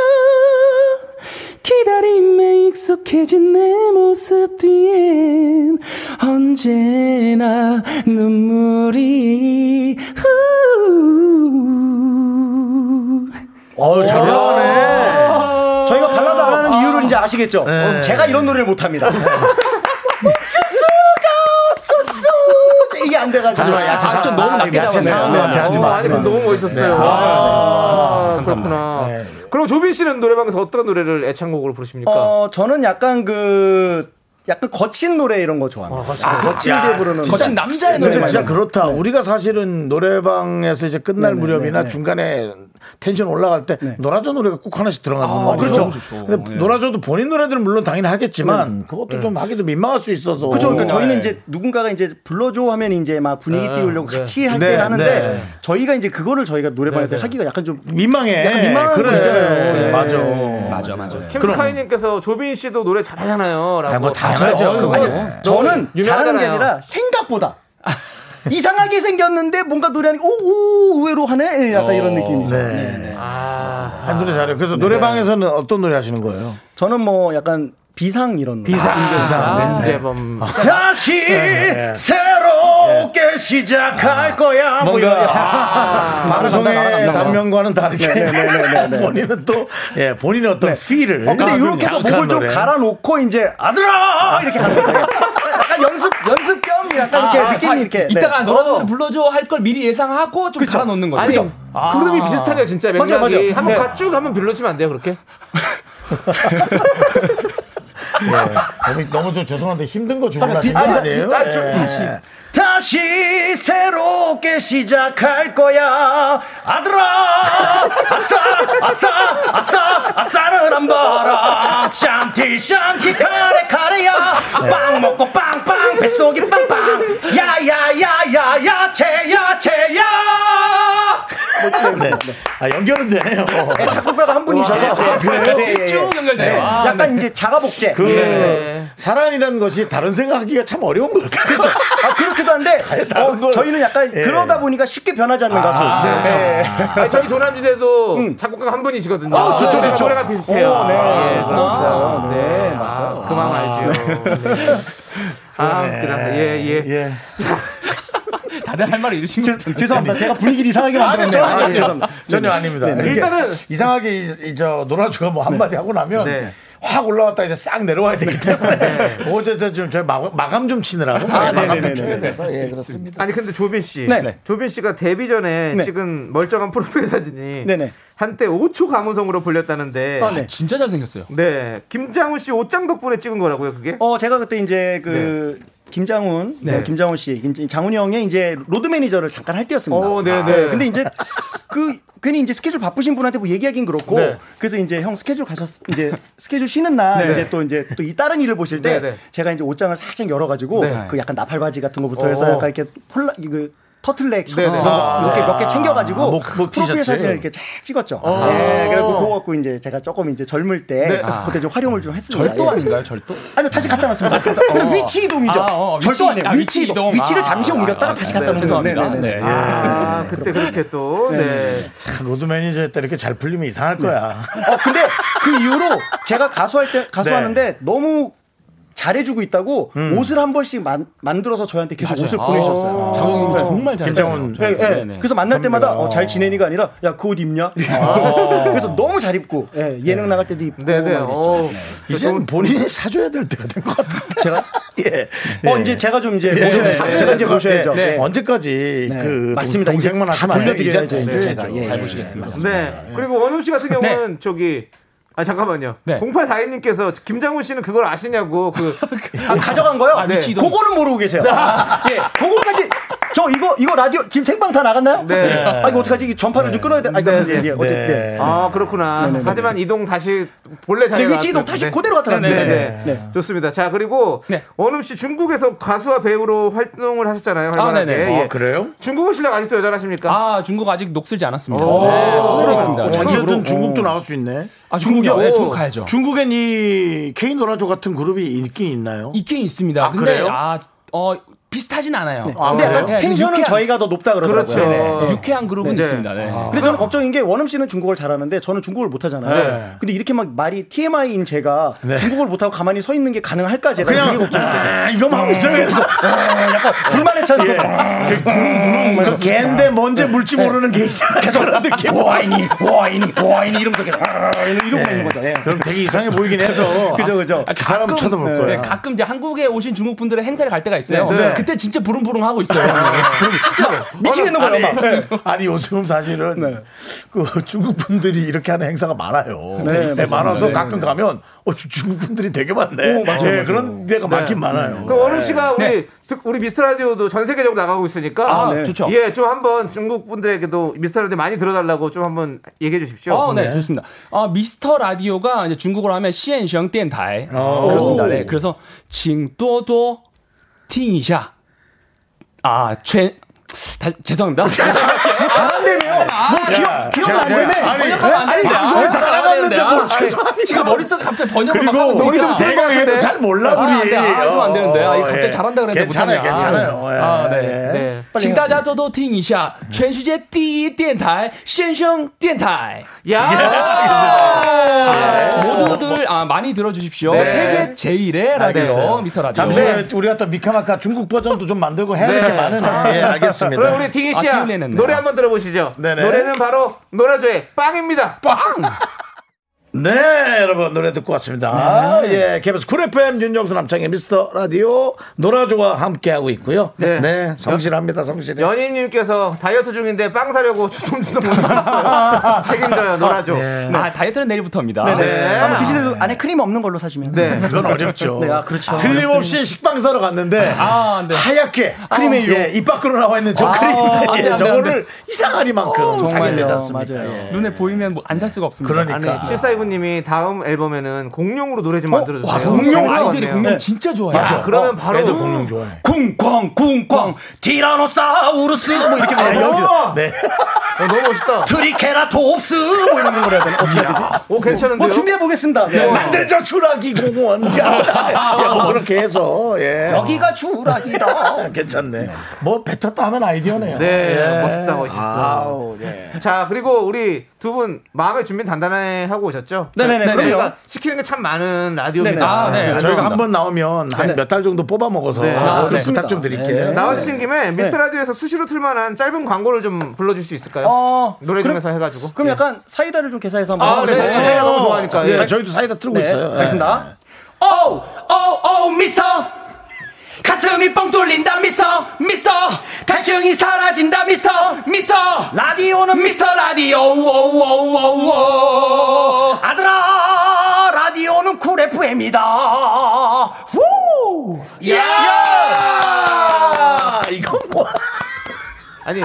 기다림에 익숙해진 내 모습 뒤엔 언제나 눈물이 후 어, 잘 올라가네. 저희가 발라드 안 하는 이유를 이제 아시겠죠? 어, 제가 이런 노래를 못 합니다. 멈출 수가 없었어. 이게 안 돼가지고. 하지마, 야채 아, 좀 너무 낮게 야채 잡았네요. 상황한테 하지 마. 어, 아니. 근데 너무 멋있었어요. 네. 아, 그렇구나. 네. 그럼 조빈 씨는 노래방에서 어떤 노래를 애창곡으로 부르십니까? 어, 저는 약간 그 약간 거친 노래 이런 거 좋아합니다. 아, 거칠게 부르는. 거친 남자의 근데 노래 진짜 말고. 그렇다. 우리가 사실은 노래방에서 이제 끝날 네네, 무렵이나 네네. 중간에 텐션 올라갈 때 노라조 노래가 꼭 하나씩 들어가는 거 아니에요? 그렇죠. 좋죠. 근데 예. 노라조도 본인 노래들은 물론 당연히 하겠지만 그것도 좀 하기도 민망할 수 있어서. 그렇죠. 그러니까 저희는 네. 이제 누군가가 이제 불러줘 하면 이제 막 분위기 네, 띄우려고 네. 같이 할 네, 때 하는데 네. 저희가 이제 그거를 저희가 노래방에서 네, 네. 하기가 약간 좀 민망해. 약간 민망한 그래. 거 있잖아요. 네. 맞아. 맞아 맞아 캠스카이님께서 조빈 씨도 노래 잘하잖아요. 라고. 아, 뭐다 아, 잘하죠. 어, 아니, 저는 잘하는 게. 아니라 생각보다 이상하게 생겼는데 뭔가 노래하는 오오 의외로 하네 예, 약간 이런 느낌이죠. 네. 네, 네. 아, 아니, 노래 잘해요. 그래서 노래방에서는 어떤 노래 하시는 거예요? 저는 뭐 약간 비상 이런 노래. 비상. 아, 네, 이재범. 다시 새롭게 시작할 거야. 뭐 이거 방송의 단면과는 다르게 본인은 또 예, 본인의 어떤 필을 어, 근데 이렇게 해서 목을 좀 노래. 갈아놓고 이제 아들아 이렇게 가는 거예요. 약간 연습 연습 겸 약간 이렇게 아, 느낌이 아, 이렇게. 네. 이따가 너라도 불러줘 할 걸 미리 예상하고 좀 갈아놓는 거죠. 아니, 그죠? 흐름이 비슷하네요, 진짜. 맥락이. 맞아, 맞아. 한번 네. 가- 쭉 한번 빌려주면 안 돼요, 그렇게? 예, 너무, 너무 좀 죄송한데 힘든 거 주문하신 거 비- 아니에요? 아, 좀 예. 다시. 다시 새롭게 시작할 거야 아들아 아싸 아싸 아싸 아싸를 한 바라 샨티 샨티 카레 카레야 빵 먹고 빵빵 뱃속이 빵빵 야야야야 야 채 야 채야 네. 아 연결은 되네요 네, 작곡가가 한 분이셔서 아, 그래요? 예, 예, 예. 쭉 연결돼요. 아, 약간 이제 자가복제. 그 네. 사랑이라는 것이 다른 생각하기가 참 어려운 걸까요? 그렇죠. 아 그렇기도 한데 어, 걸- 저희는 약간 예. 그러다 보니까 쉽게 변하지 않는 가수. 네. 아니, 저희 조남지대도 작곡가 한 분이시거든요. 아, 좋죠, 좋죠. 노래가 비슷해요. 오, 네. 예, 아, 그렇죠. 네, 아, 그만 알죠. 네. 아, 그래. 예, 예. 예. 다들 할 말을 잃으신 것 같은데. 죄송합니다. 제가 분위기를 이상하게 만들었네요. 전혀, 아, 전혀, 죄송합니다. 전혀 아닙니다. 이렇게 일단은 이상하게 이, 이, 저 노라주가 뭐 한마디 하고 나면 네. 확 올라왔다 이제 싹 내려와야 되기 때문에 어제 저좀 저희 마감, 좀 치느라고 아, 마감. 좀 쳐야 돼서 예 그렇습니다. 아니 근데 조빈 씨, 네. 조빈 씨가 데뷔 전에 네. 찍은 멀쩡한 프로필 사진이 네네. 한때 5초 가무성으로 불렸다는데, 아, 네. 진짜 잘생겼어요. 네, 김장훈 씨 옷장 덕분에 찍은 거라고요, 그게? 어 제가 그때 이제 그 김장훈, 네. 네. 김장훈 씨, 김- 장훈이 형의 이제 로드 매니저를 잠깐 할 때였습니다. 어, 네, 네. 근데 이제 그, 괜히 이제 스케줄 바쁘신 분한테 뭐 얘기하긴 그렇고 네. 그래서 이제 형 스케줄 가셨 이제 스케줄 쉬는 날 네. 이제 또 이제 또 이 다른 일을 보실 때 네, 네. 제가 이제 옷장을 살짝 열어가지고 네. 그 약간 나팔 바지 같은 거부터 해서 어. 약간 이렇게 폴라 그 터틀넥 네, 네. 이렇게 몇개 챙겨가지고 아, 목- 목 프로필. 사진을 이렇게 쫙 찍었죠. 네, 그리고 그거 갖고 이제 제가 조금 이제 젊을 때 네. 그때 좀 활용을 좀 했습니다. 절도 예. 아닌가요, 절도? 아니요 다시 갖다 놨습니다. 어. 근데 위치 이동이죠. 아, 어, 절도 위치- 아니에요. 아, 위치 위치 이동. 위치를 아, 잠시 아, 옮겼다가 아, 다시 네, 갖다 놓는 죄송합니다. 거예요. 네. 아, 그때 그렇게 또 네. 로드 매니저 때 이렇게 잘 풀리면 이상할 거야. 어 근데 그 이후로 제가 가수할 때 가수하는데 네. 너무 잘해주고 있다고 음. 옷을 한 벌씩 만, 만들어서 저한테 계속 옷을 보내셨어요. 장훈님이 네. 정말 잘 김장훈 예, 예. 그래서 만날 때마다 선배가. 어, 잘 지내니가 아니라 야 그 옷 입냐? 그래서 너무 잘 입고 예, 예능 나갈 때도 입고 네네. 어, 이제 본인이 사줘야 될 때가 된 것 같은데. 제가 예. 어 예. 이제 제가 좀 이제 예, 모셔야죠. 예, 제가 이제 예, 모셔야죠. 예. 네. 언제까지 네. 그 맞습니다. 동- 동생만 하시면 안 돼요. 돌려드려야죠, 이제 해야죠. 제가. 예, 잘 예. 보시겠습니다. 네. 그리고 원음 씨 같은 경우는 저기 아 잠깐만요. 네. 0842님께서 김장훈 씨는 그걸 아시냐고 그 아, 가져간 거요? 아, 이동. 그거는 모르고 계세요. 예, 그거까지 저 이거 이거 라디오 지금 생방 다 나갔나요? 네. 아 이거 어떡하지? 이 전파를 좀 끊어야 돼. 아 이거 네, 예, 예. 어쨌든 네. 네. 아 그렇구나. 네네네. 하지만 이동 다시 본래 자리에 네, 위치 이동 다시 때. 그대로. 네네. 네. 네. 좋습니다. 자 그리고 네. 원음 씨 중국에서 가수와 배우로 활동을 하셨잖아요. 활발하게. 네네. 예. 아, 그래요? 중국어 실력 아직도 여전하십니까? 아, 중국 아직 녹슬지 않았습니다. 오. 네, 그대로 있습니다. 어, 네. 언제든 중국도 나올 수 있네. 아, 중국이요? 네, 중국 가야죠. 중국엔 이 K 노라조 같은 그룹이 있긴 있나요? 있긴 있습니다. 아, 근데 그래요? 아, 어, 비슷하진 않아요. 아, 근데 약간 그래요? 네, 텐션은 유쾌한- 저희가 더 높다 그러더라고요. 그렇죠. 네. 네, 유쾌한 그룹은 네. 있습니다. 네. 근데 저는 걱정인 게 원음 씨는 중국어를 잘하는데 저는 중국어를 못하잖아요. 네. 근데 이렇게 막 말이 TMI인 제가 네. 중국어를 못하고 가만히 서 있는 게 가능할까 제가 그냥 그게 걱정인 거죠. 아, 이거만 하고 있어요. 약간 불만의 차이. 예. 그 개인데 뭔지 물지 모르는 개 있잖아. 그런 느낌. 와인이 와인이 와인이 이러면서 계속 아, 이러고 있는 거죠. 예. 그럼 되게 이상해 보이긴 해서. 그죠 그죠. 가끔, 쳐다볼 네, 거야. 가끔 이제 한국에 오신 중국 분들의 행사를 갈 때가 있어요. 그때 진짜 부릉부릉 하고 있어요. 네. 네. 진짜 네. 미치겠는 거예요, 막. 네. 아니, 요즘 사실은 네. 그 중국 분들이 이렇게 하는 행사가 많아요. 네, 네, 많아서 가끔 가면 어, 중국 분들이 되게 많네. 오, 맞아요, 예, 맞아요. 그런 데가 많긴 많아요. 음. 그 원우 씨가 우리 우리 미스터 라디오도 전 세계적으로 나가고 있으니까 아, 네. 좋죠. 예, 좀 한번 중국 분들에게도 미스터 라디오 많이 들어달라고 좀 한번 얘기해 주십시오. 어, 네, 네. 좋습니다. 어, 미스터 라디오가 이제 중국어로 하면 시엔성 电台 아, 그렇습니다. 네, 그래서 징도도 听一下.啊，全 다, 죄송합니다. 잘한대네요. 뭐 기억 기억 안 되네. 번역하면 안 되는데. 방송에 아, 다 번역하면 안 나갔는데 되는데. 뭘 아, 죄송합니다. 지금 머릿속에 갑자기 번역을 막 그리고 하고 우리 좀 있으니까. 내가 해도 잘 몰라 아, 우리. 안 돼. 아, 이거 안 되는데. 아, 이거 어, 갑자기 예. 잘한다 그랬는데 괜찮아요, 못하냐. 괜찮아요. 예. 아, 네. 예. 네. 请大家多多听一下全世界第一电台先生电台。 야! 아, 모두들 아, 많이 들어주십시오. 네. 세계 제일의 라디오 알겠어요. 미스터 라디오. 잠시 네. 후에 우리가 또 미카마카 중국 버전도 좀 만들고 해야 될 게 많으네. 예, 알겠습니다. 그럼 우리 아, 씨야 내냈네요. 노래 한번 들어보시죠. 네네. 노래는 바로 노라조의 빵입니다. 빵! 네, 여러분 노래 듣고 왔습니다. 아, 예, KBS 쿨 FM 윤정수 남창의 미스터 라디오 노라조와 함께 하고 있고요. 네. 네, 성실합니다, 성실해. 연임님께서 다이어트 중인데 빵 사려고 주섬주섬 오셨어요. 책임져요 노라조. 아, 다이어트는 내일부터입니다. 네. 한번 드시더라도 안에 크림 없는 걸로 사시면. 네. 그건 어렵죠. 네, 아, 그렇죠. 틀림없이 식빵 사러 갔는데 아, 네. 하얗게 크림의 예, 입 밖으로 나와 있는 저 크림 예, 안 돼, 안 저거를 이상하리만큼 사게 되지. 않습니까? 맞아요. 눈에 보이면 뭐 안 살 수가 없습니다. 그러니까. 아니 실 사이구님이 다음 앨범에는 공룡으로 노래 좀 만들어 주세요. 와, 공룡 재밌을 것 아이들이. 공룡 진짜 좋아해요. 야, 그러면 바로 애들 공룡 좋아해. 쿵쾅 쿵쾅 티라노사우루스 뭐 이렇게 막 여기서 네. 어, 너무 멋있다. 트리케라톱스 뭐 이런 걸 해야 되나 어떻게 해야 되지? 오 괜찮은데요? 뭐 준비해 보겠습니다. 네. 만들자 쥬라기 공원. 자, 야, 뭐 그렇게 해서 예. 여기가 쥬라기다. 괜찮네. 뭐 뱉었다 하면 아이디어네요. 네, 예. 멋있다, 멋있어. 아우, 예. 자 그리고 우리 두 분 마음의 준비 단단히 하고 오셨죠? 네네네, 그럼요. 저희가 시키는 게 참 많은 라디오입니다. 네네. 아, 네. 저희가. 한 번 나오면 한 몇 달 정도 뽑아 먹어서 네. 아. 부탁 좀 드릴게요. 네. 나와주신 김에 미스터 라디오에서 수시로 틀만한 짧은 광고를 좀 불러줄 수 있을까요? 어, 노래 그럼- 중에서 해가지고. 그럼 약간 사이다를 좀 개사해서 한번 아. 네. 사이다 너무 좋아하니까. 예, 예. 저희도 사이다 틀고 네, 있어요. 예. 알겠습니다. 오, 오, 오, 미스터. 가슴이 뻥 뚫린다, 미스터. 미스터. 갈증이 사라진다, 미스터. 미스터. 라디오는 미스터 라디오. 오, 오, 오, 오. 아들아 라디오는 쿨 FM이다. 후! 야! 이건 뭐? 아니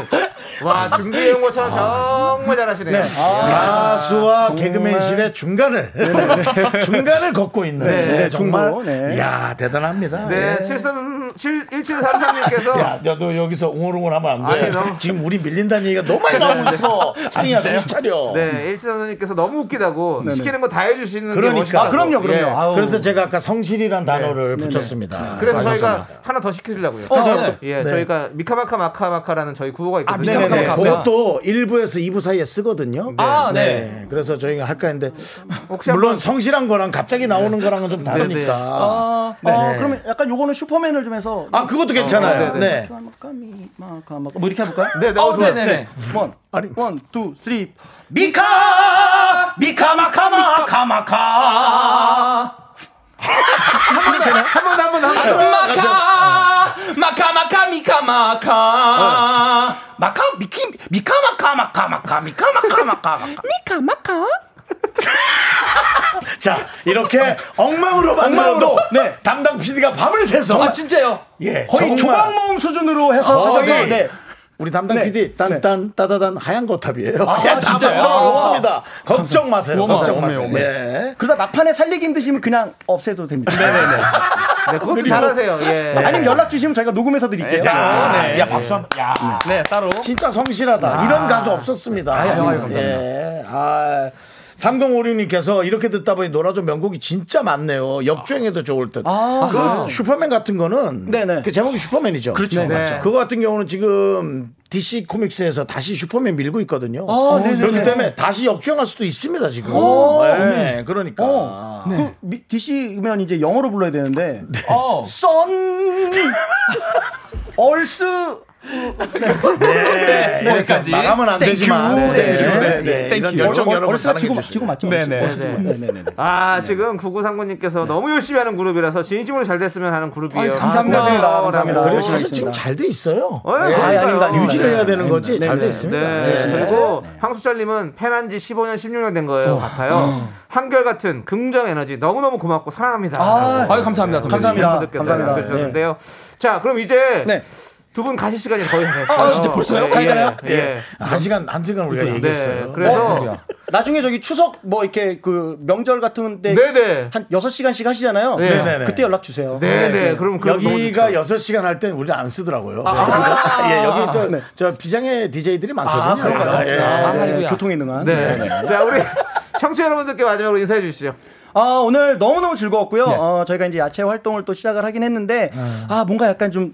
와 준비해온 것처럼 정말 잘하시네요. 가수와 개그맨실의 중간을 중간을 걷고 있는 네, 네, 정말 네. 이야 대단합니다. 네, 예. 73, 1733님께서 야, 야, 너 여기서 웅얼웅얼 하면 안 돼. 아니, 너무- 지금 우리 밀린다는 얘기가 너무 많이 나오고 있어. 차리야, 정신 차려. 네, 1733님께서 너무 웃기다고 시키는 거 다 해주시는 그러니까. 아, 그럼요, 그럼요. 예. 그래서 제가 아까 성실이란 단어를 붙였습니다. 그래서 아, 저희가. 하나 더 시키려고요. 네. 예, 네. 저희가 미카마카 마카마카라는 저희 구호가 있거든요. 아, 네네. 미카마카. 그것도 1부에서 2부 사이에 쓰거든요. 아, 네. 그래서 저희가 할까 했는데 물론 성실한 거랑 갑자기 나오는 거랑은 좀 다르니까. 네, 네. 어, 그러면 약간 요거는 슈퍼맨을 좀 해서 아, 그것도 괜찮아요. 어, 네, 네. 뭐 이렇게 해 볼까요? 네, 네, 어, 어, 좋아요. 네네네. One, 아니. One, two, three. 미카! 미카 마카 마카 마카! 아, 한번 더, 한번 더, 한번 더. 마카, 마카, 마카, 미카, 마카. 마카, 미키, 미카 마카 마카 마카, 미카 마카 마카. 미카, 마카. 자, 이렇게 엉망으로 만들어도 네. 담당 PD가 밤을 새서. 아, 진짜요? 예, 거의 정말 조각 모음 수준으로 해서 하셔서 거의 네. 우리 담당 네. PD 딴딴 따다단 하얀 거탑이에요. 아, 야, 진짜요? 없습니다. 걱정 마세요. 어머, 걱정 어머, 마세요. 어머. 예. 그러다 막판에 살리기 힘드시면 그냥 없애도 됩니다. 네, 그것도 잘하세요. 예. 아니면 연락 주시면 저희가 녹음해서 드릴게요. 야, 네. 야 박수 한 번. 야. 네, 따로. 진짜 성실하다. 이런 가수 없었습니다. 아유, 아유, 감사합니다. 예. 아. 3056님께서 이렇게 듣다 보니 노라조 명곡이 진짜 많네요. 역주행해도 좋을 듯. 아, 그 슈퍼맨 같은 거는 네네. 그 제목이 슈퍼맨이죠. 그렇죠. 네. 맞죠. 그거 같은 경우는 지금 DC 코믹스에서 다시 슈퍼맨 밀고 있거든요. 아, 네네네. 그렇기 때문에 다시 역주행할 수도 있습니다 지금. 네, 그러니까. 어, 그 미- DC면 이제 영어로 불러야 되는데 어. Sun Earth 네, 네, 거기까지. 마감은 안. 되지만 네, 네, 네, 네, 네, 네, 이런 thank you. 열정 여러분 사랑해 지고. 맞죠? 네네. 아, 지금 9939님께서 너무 열심히 하는 그룹이라서 진심으로 잘 됐으면 하는 그룹이에요. 감사합니다. 라고. 감사합니다. 그리고 사실 지금. 잘 돼 있어요. 어, 아. 아닙니다. 유지를 네. 해야 되는 거지 네, 잘돼 네. 있습니다. 네. 네. 그리고 황수철님은 팬한 지 15년, 16년 된 거예요. 같아요. 한결같은 긍정 에너지 너무너무 고맙고 사랑합니다. 아, 감사합니다. 감사합니다. 감사합니다. 남겨주셨는데요. 자, 그럼 이제 네. 두 분 가실 시간이 거의 다 됐어요. 아, 진짜 벌써요? 예, 가시나요? 예. 예. 한 시간 한 시간 우리가 네. 얘기했어요. 그래서 뭐야. 나중에 저기 추석 뭐 이렇게 그 명절 같은데 네네. 한 6시간씩 하시잖아요. 네. 네네네. 그때 연락 주세요. 네네. 그럼 그럼 여기가 좋죠. 6시간 할 땐 우리를 안 쓰더라고요. 예, 여기 또저 비장의 DJ들이 많거든요. 아? 예. 아, 네. 네. 교통에 능한. 네. 자, 우리 청취자 여러분들께 마지막으로 인사해 주시죠. 아, 오늘 너무너무 즐거웠고요. 어, 저희가 이제 야채 활동을 또 시작을 하긴 했는데, 아, 뭔가 약간 좀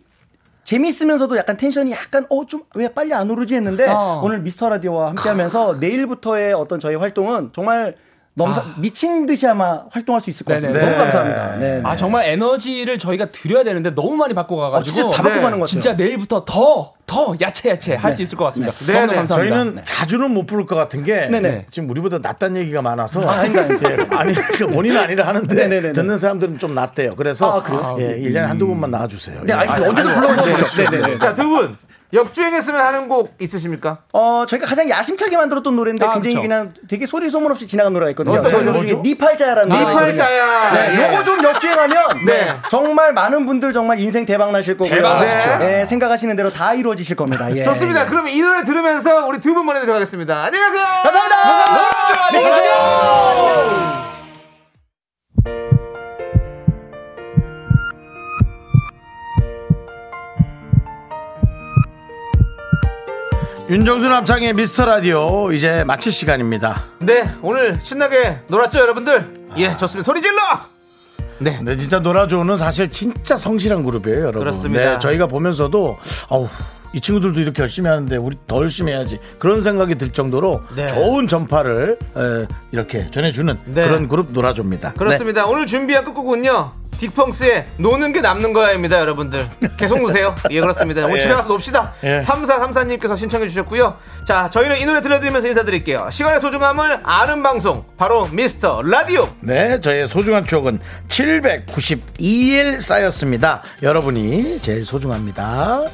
재미있으면서도 약간 텐션이 약간, 어, 좀 왜 빨리 안 오르지 했는데, 어. 오늘 미스터 라디오와 함께 하면서 내일부터의 어떤 저희 활동은 정말 너무 사- 미친 듯이 아마 활동할 수 있을 것 같습니다. 네네. 너무 감사합니다. 네. 아 정말 에너지를 저희가 드려야 되는데 너무 많이 어, 바꿔가가지고 진짜 다 바꿔 가는 것 같아요. 진짜 내일부터 더 더 야채 야채 할 수 있을 것 같습니다. 네, 너무 네. 감사합니다. 저희는 자주는 못 부를 것 같은 게 네네. 지금 우리보다 낫다는 얘기가 많아서 아? 예, 아니 그 본인은 아니라 하는데 네네네네. 듣는 사람들은 좀 낫대요. 그래서 아, 그래요? 예, 1년에 한두 번만 나와주세요. 네, 예. 알겠습니다. 언제든 불러주세요. 네, 네, 네. 자, 두 분. 역주행했으면 하는 곡 있으시십니까? 어, 저희가 가장 야심차게 만들었던 노래인데 아, 굉장히 그쵸. 그냥 되게 소리 소문 없이 지나간 노래가 있거든요. 어떤 저희 노래? 중에 니팔자야라는 있거든요. 니팔자야. 네, 예. 요거 좀 역주행하면 네. 정말 많은 분들 정말 인생 대박 나실 거고요. 대박 나시죠. 네, 생각하시는 대로 다 이루어지실 겁니다. 예. 좋습니다. 그러면 이 노래 들으면서 우리 두 분 보내드리도록 하겠습니다. 안녕히 가세요. 감사합니다. 감사합니다. 윤정수 남창의 미스터 라디오 이제 마칠 시간입니다. 네, 오늘 신나게 놀았죠, 여러분들? 예, 좋습니다. 소리 질러! 네. 네, 진짜 놀아줘는 사실 진짜 성실한 그룹이에요, 여러분. 그렇습니다. 네, 저희가 보면서도 아우 이 친구들도 이렇게 열심히 하는데 우리 더 열심히 해야지 그런 생각이 들 정도로 네. 좋은 전파를 에, 이렇게 전해주는 네. 그런 그룹 놀아줘입니다. 그렇습니다. 오늘 준비한 끝곡은요. 딕펑스의 노는 게 남는 거야입니다, 여러분들. 계속 노세요. 예, 그렇습니다. 오늘 예. 집에 가서 놉시다. 예. 3434님께서 신청해 주셨고요. 자, 저희는 이 노래 들려드리면서 인사드릴게요. 시간의 소중함을 아는 방송, 바로 미스터 라디오. 네, 저의 소중한 추억은 792일 쌓였습니다. 여러분이 제일 소중합니다.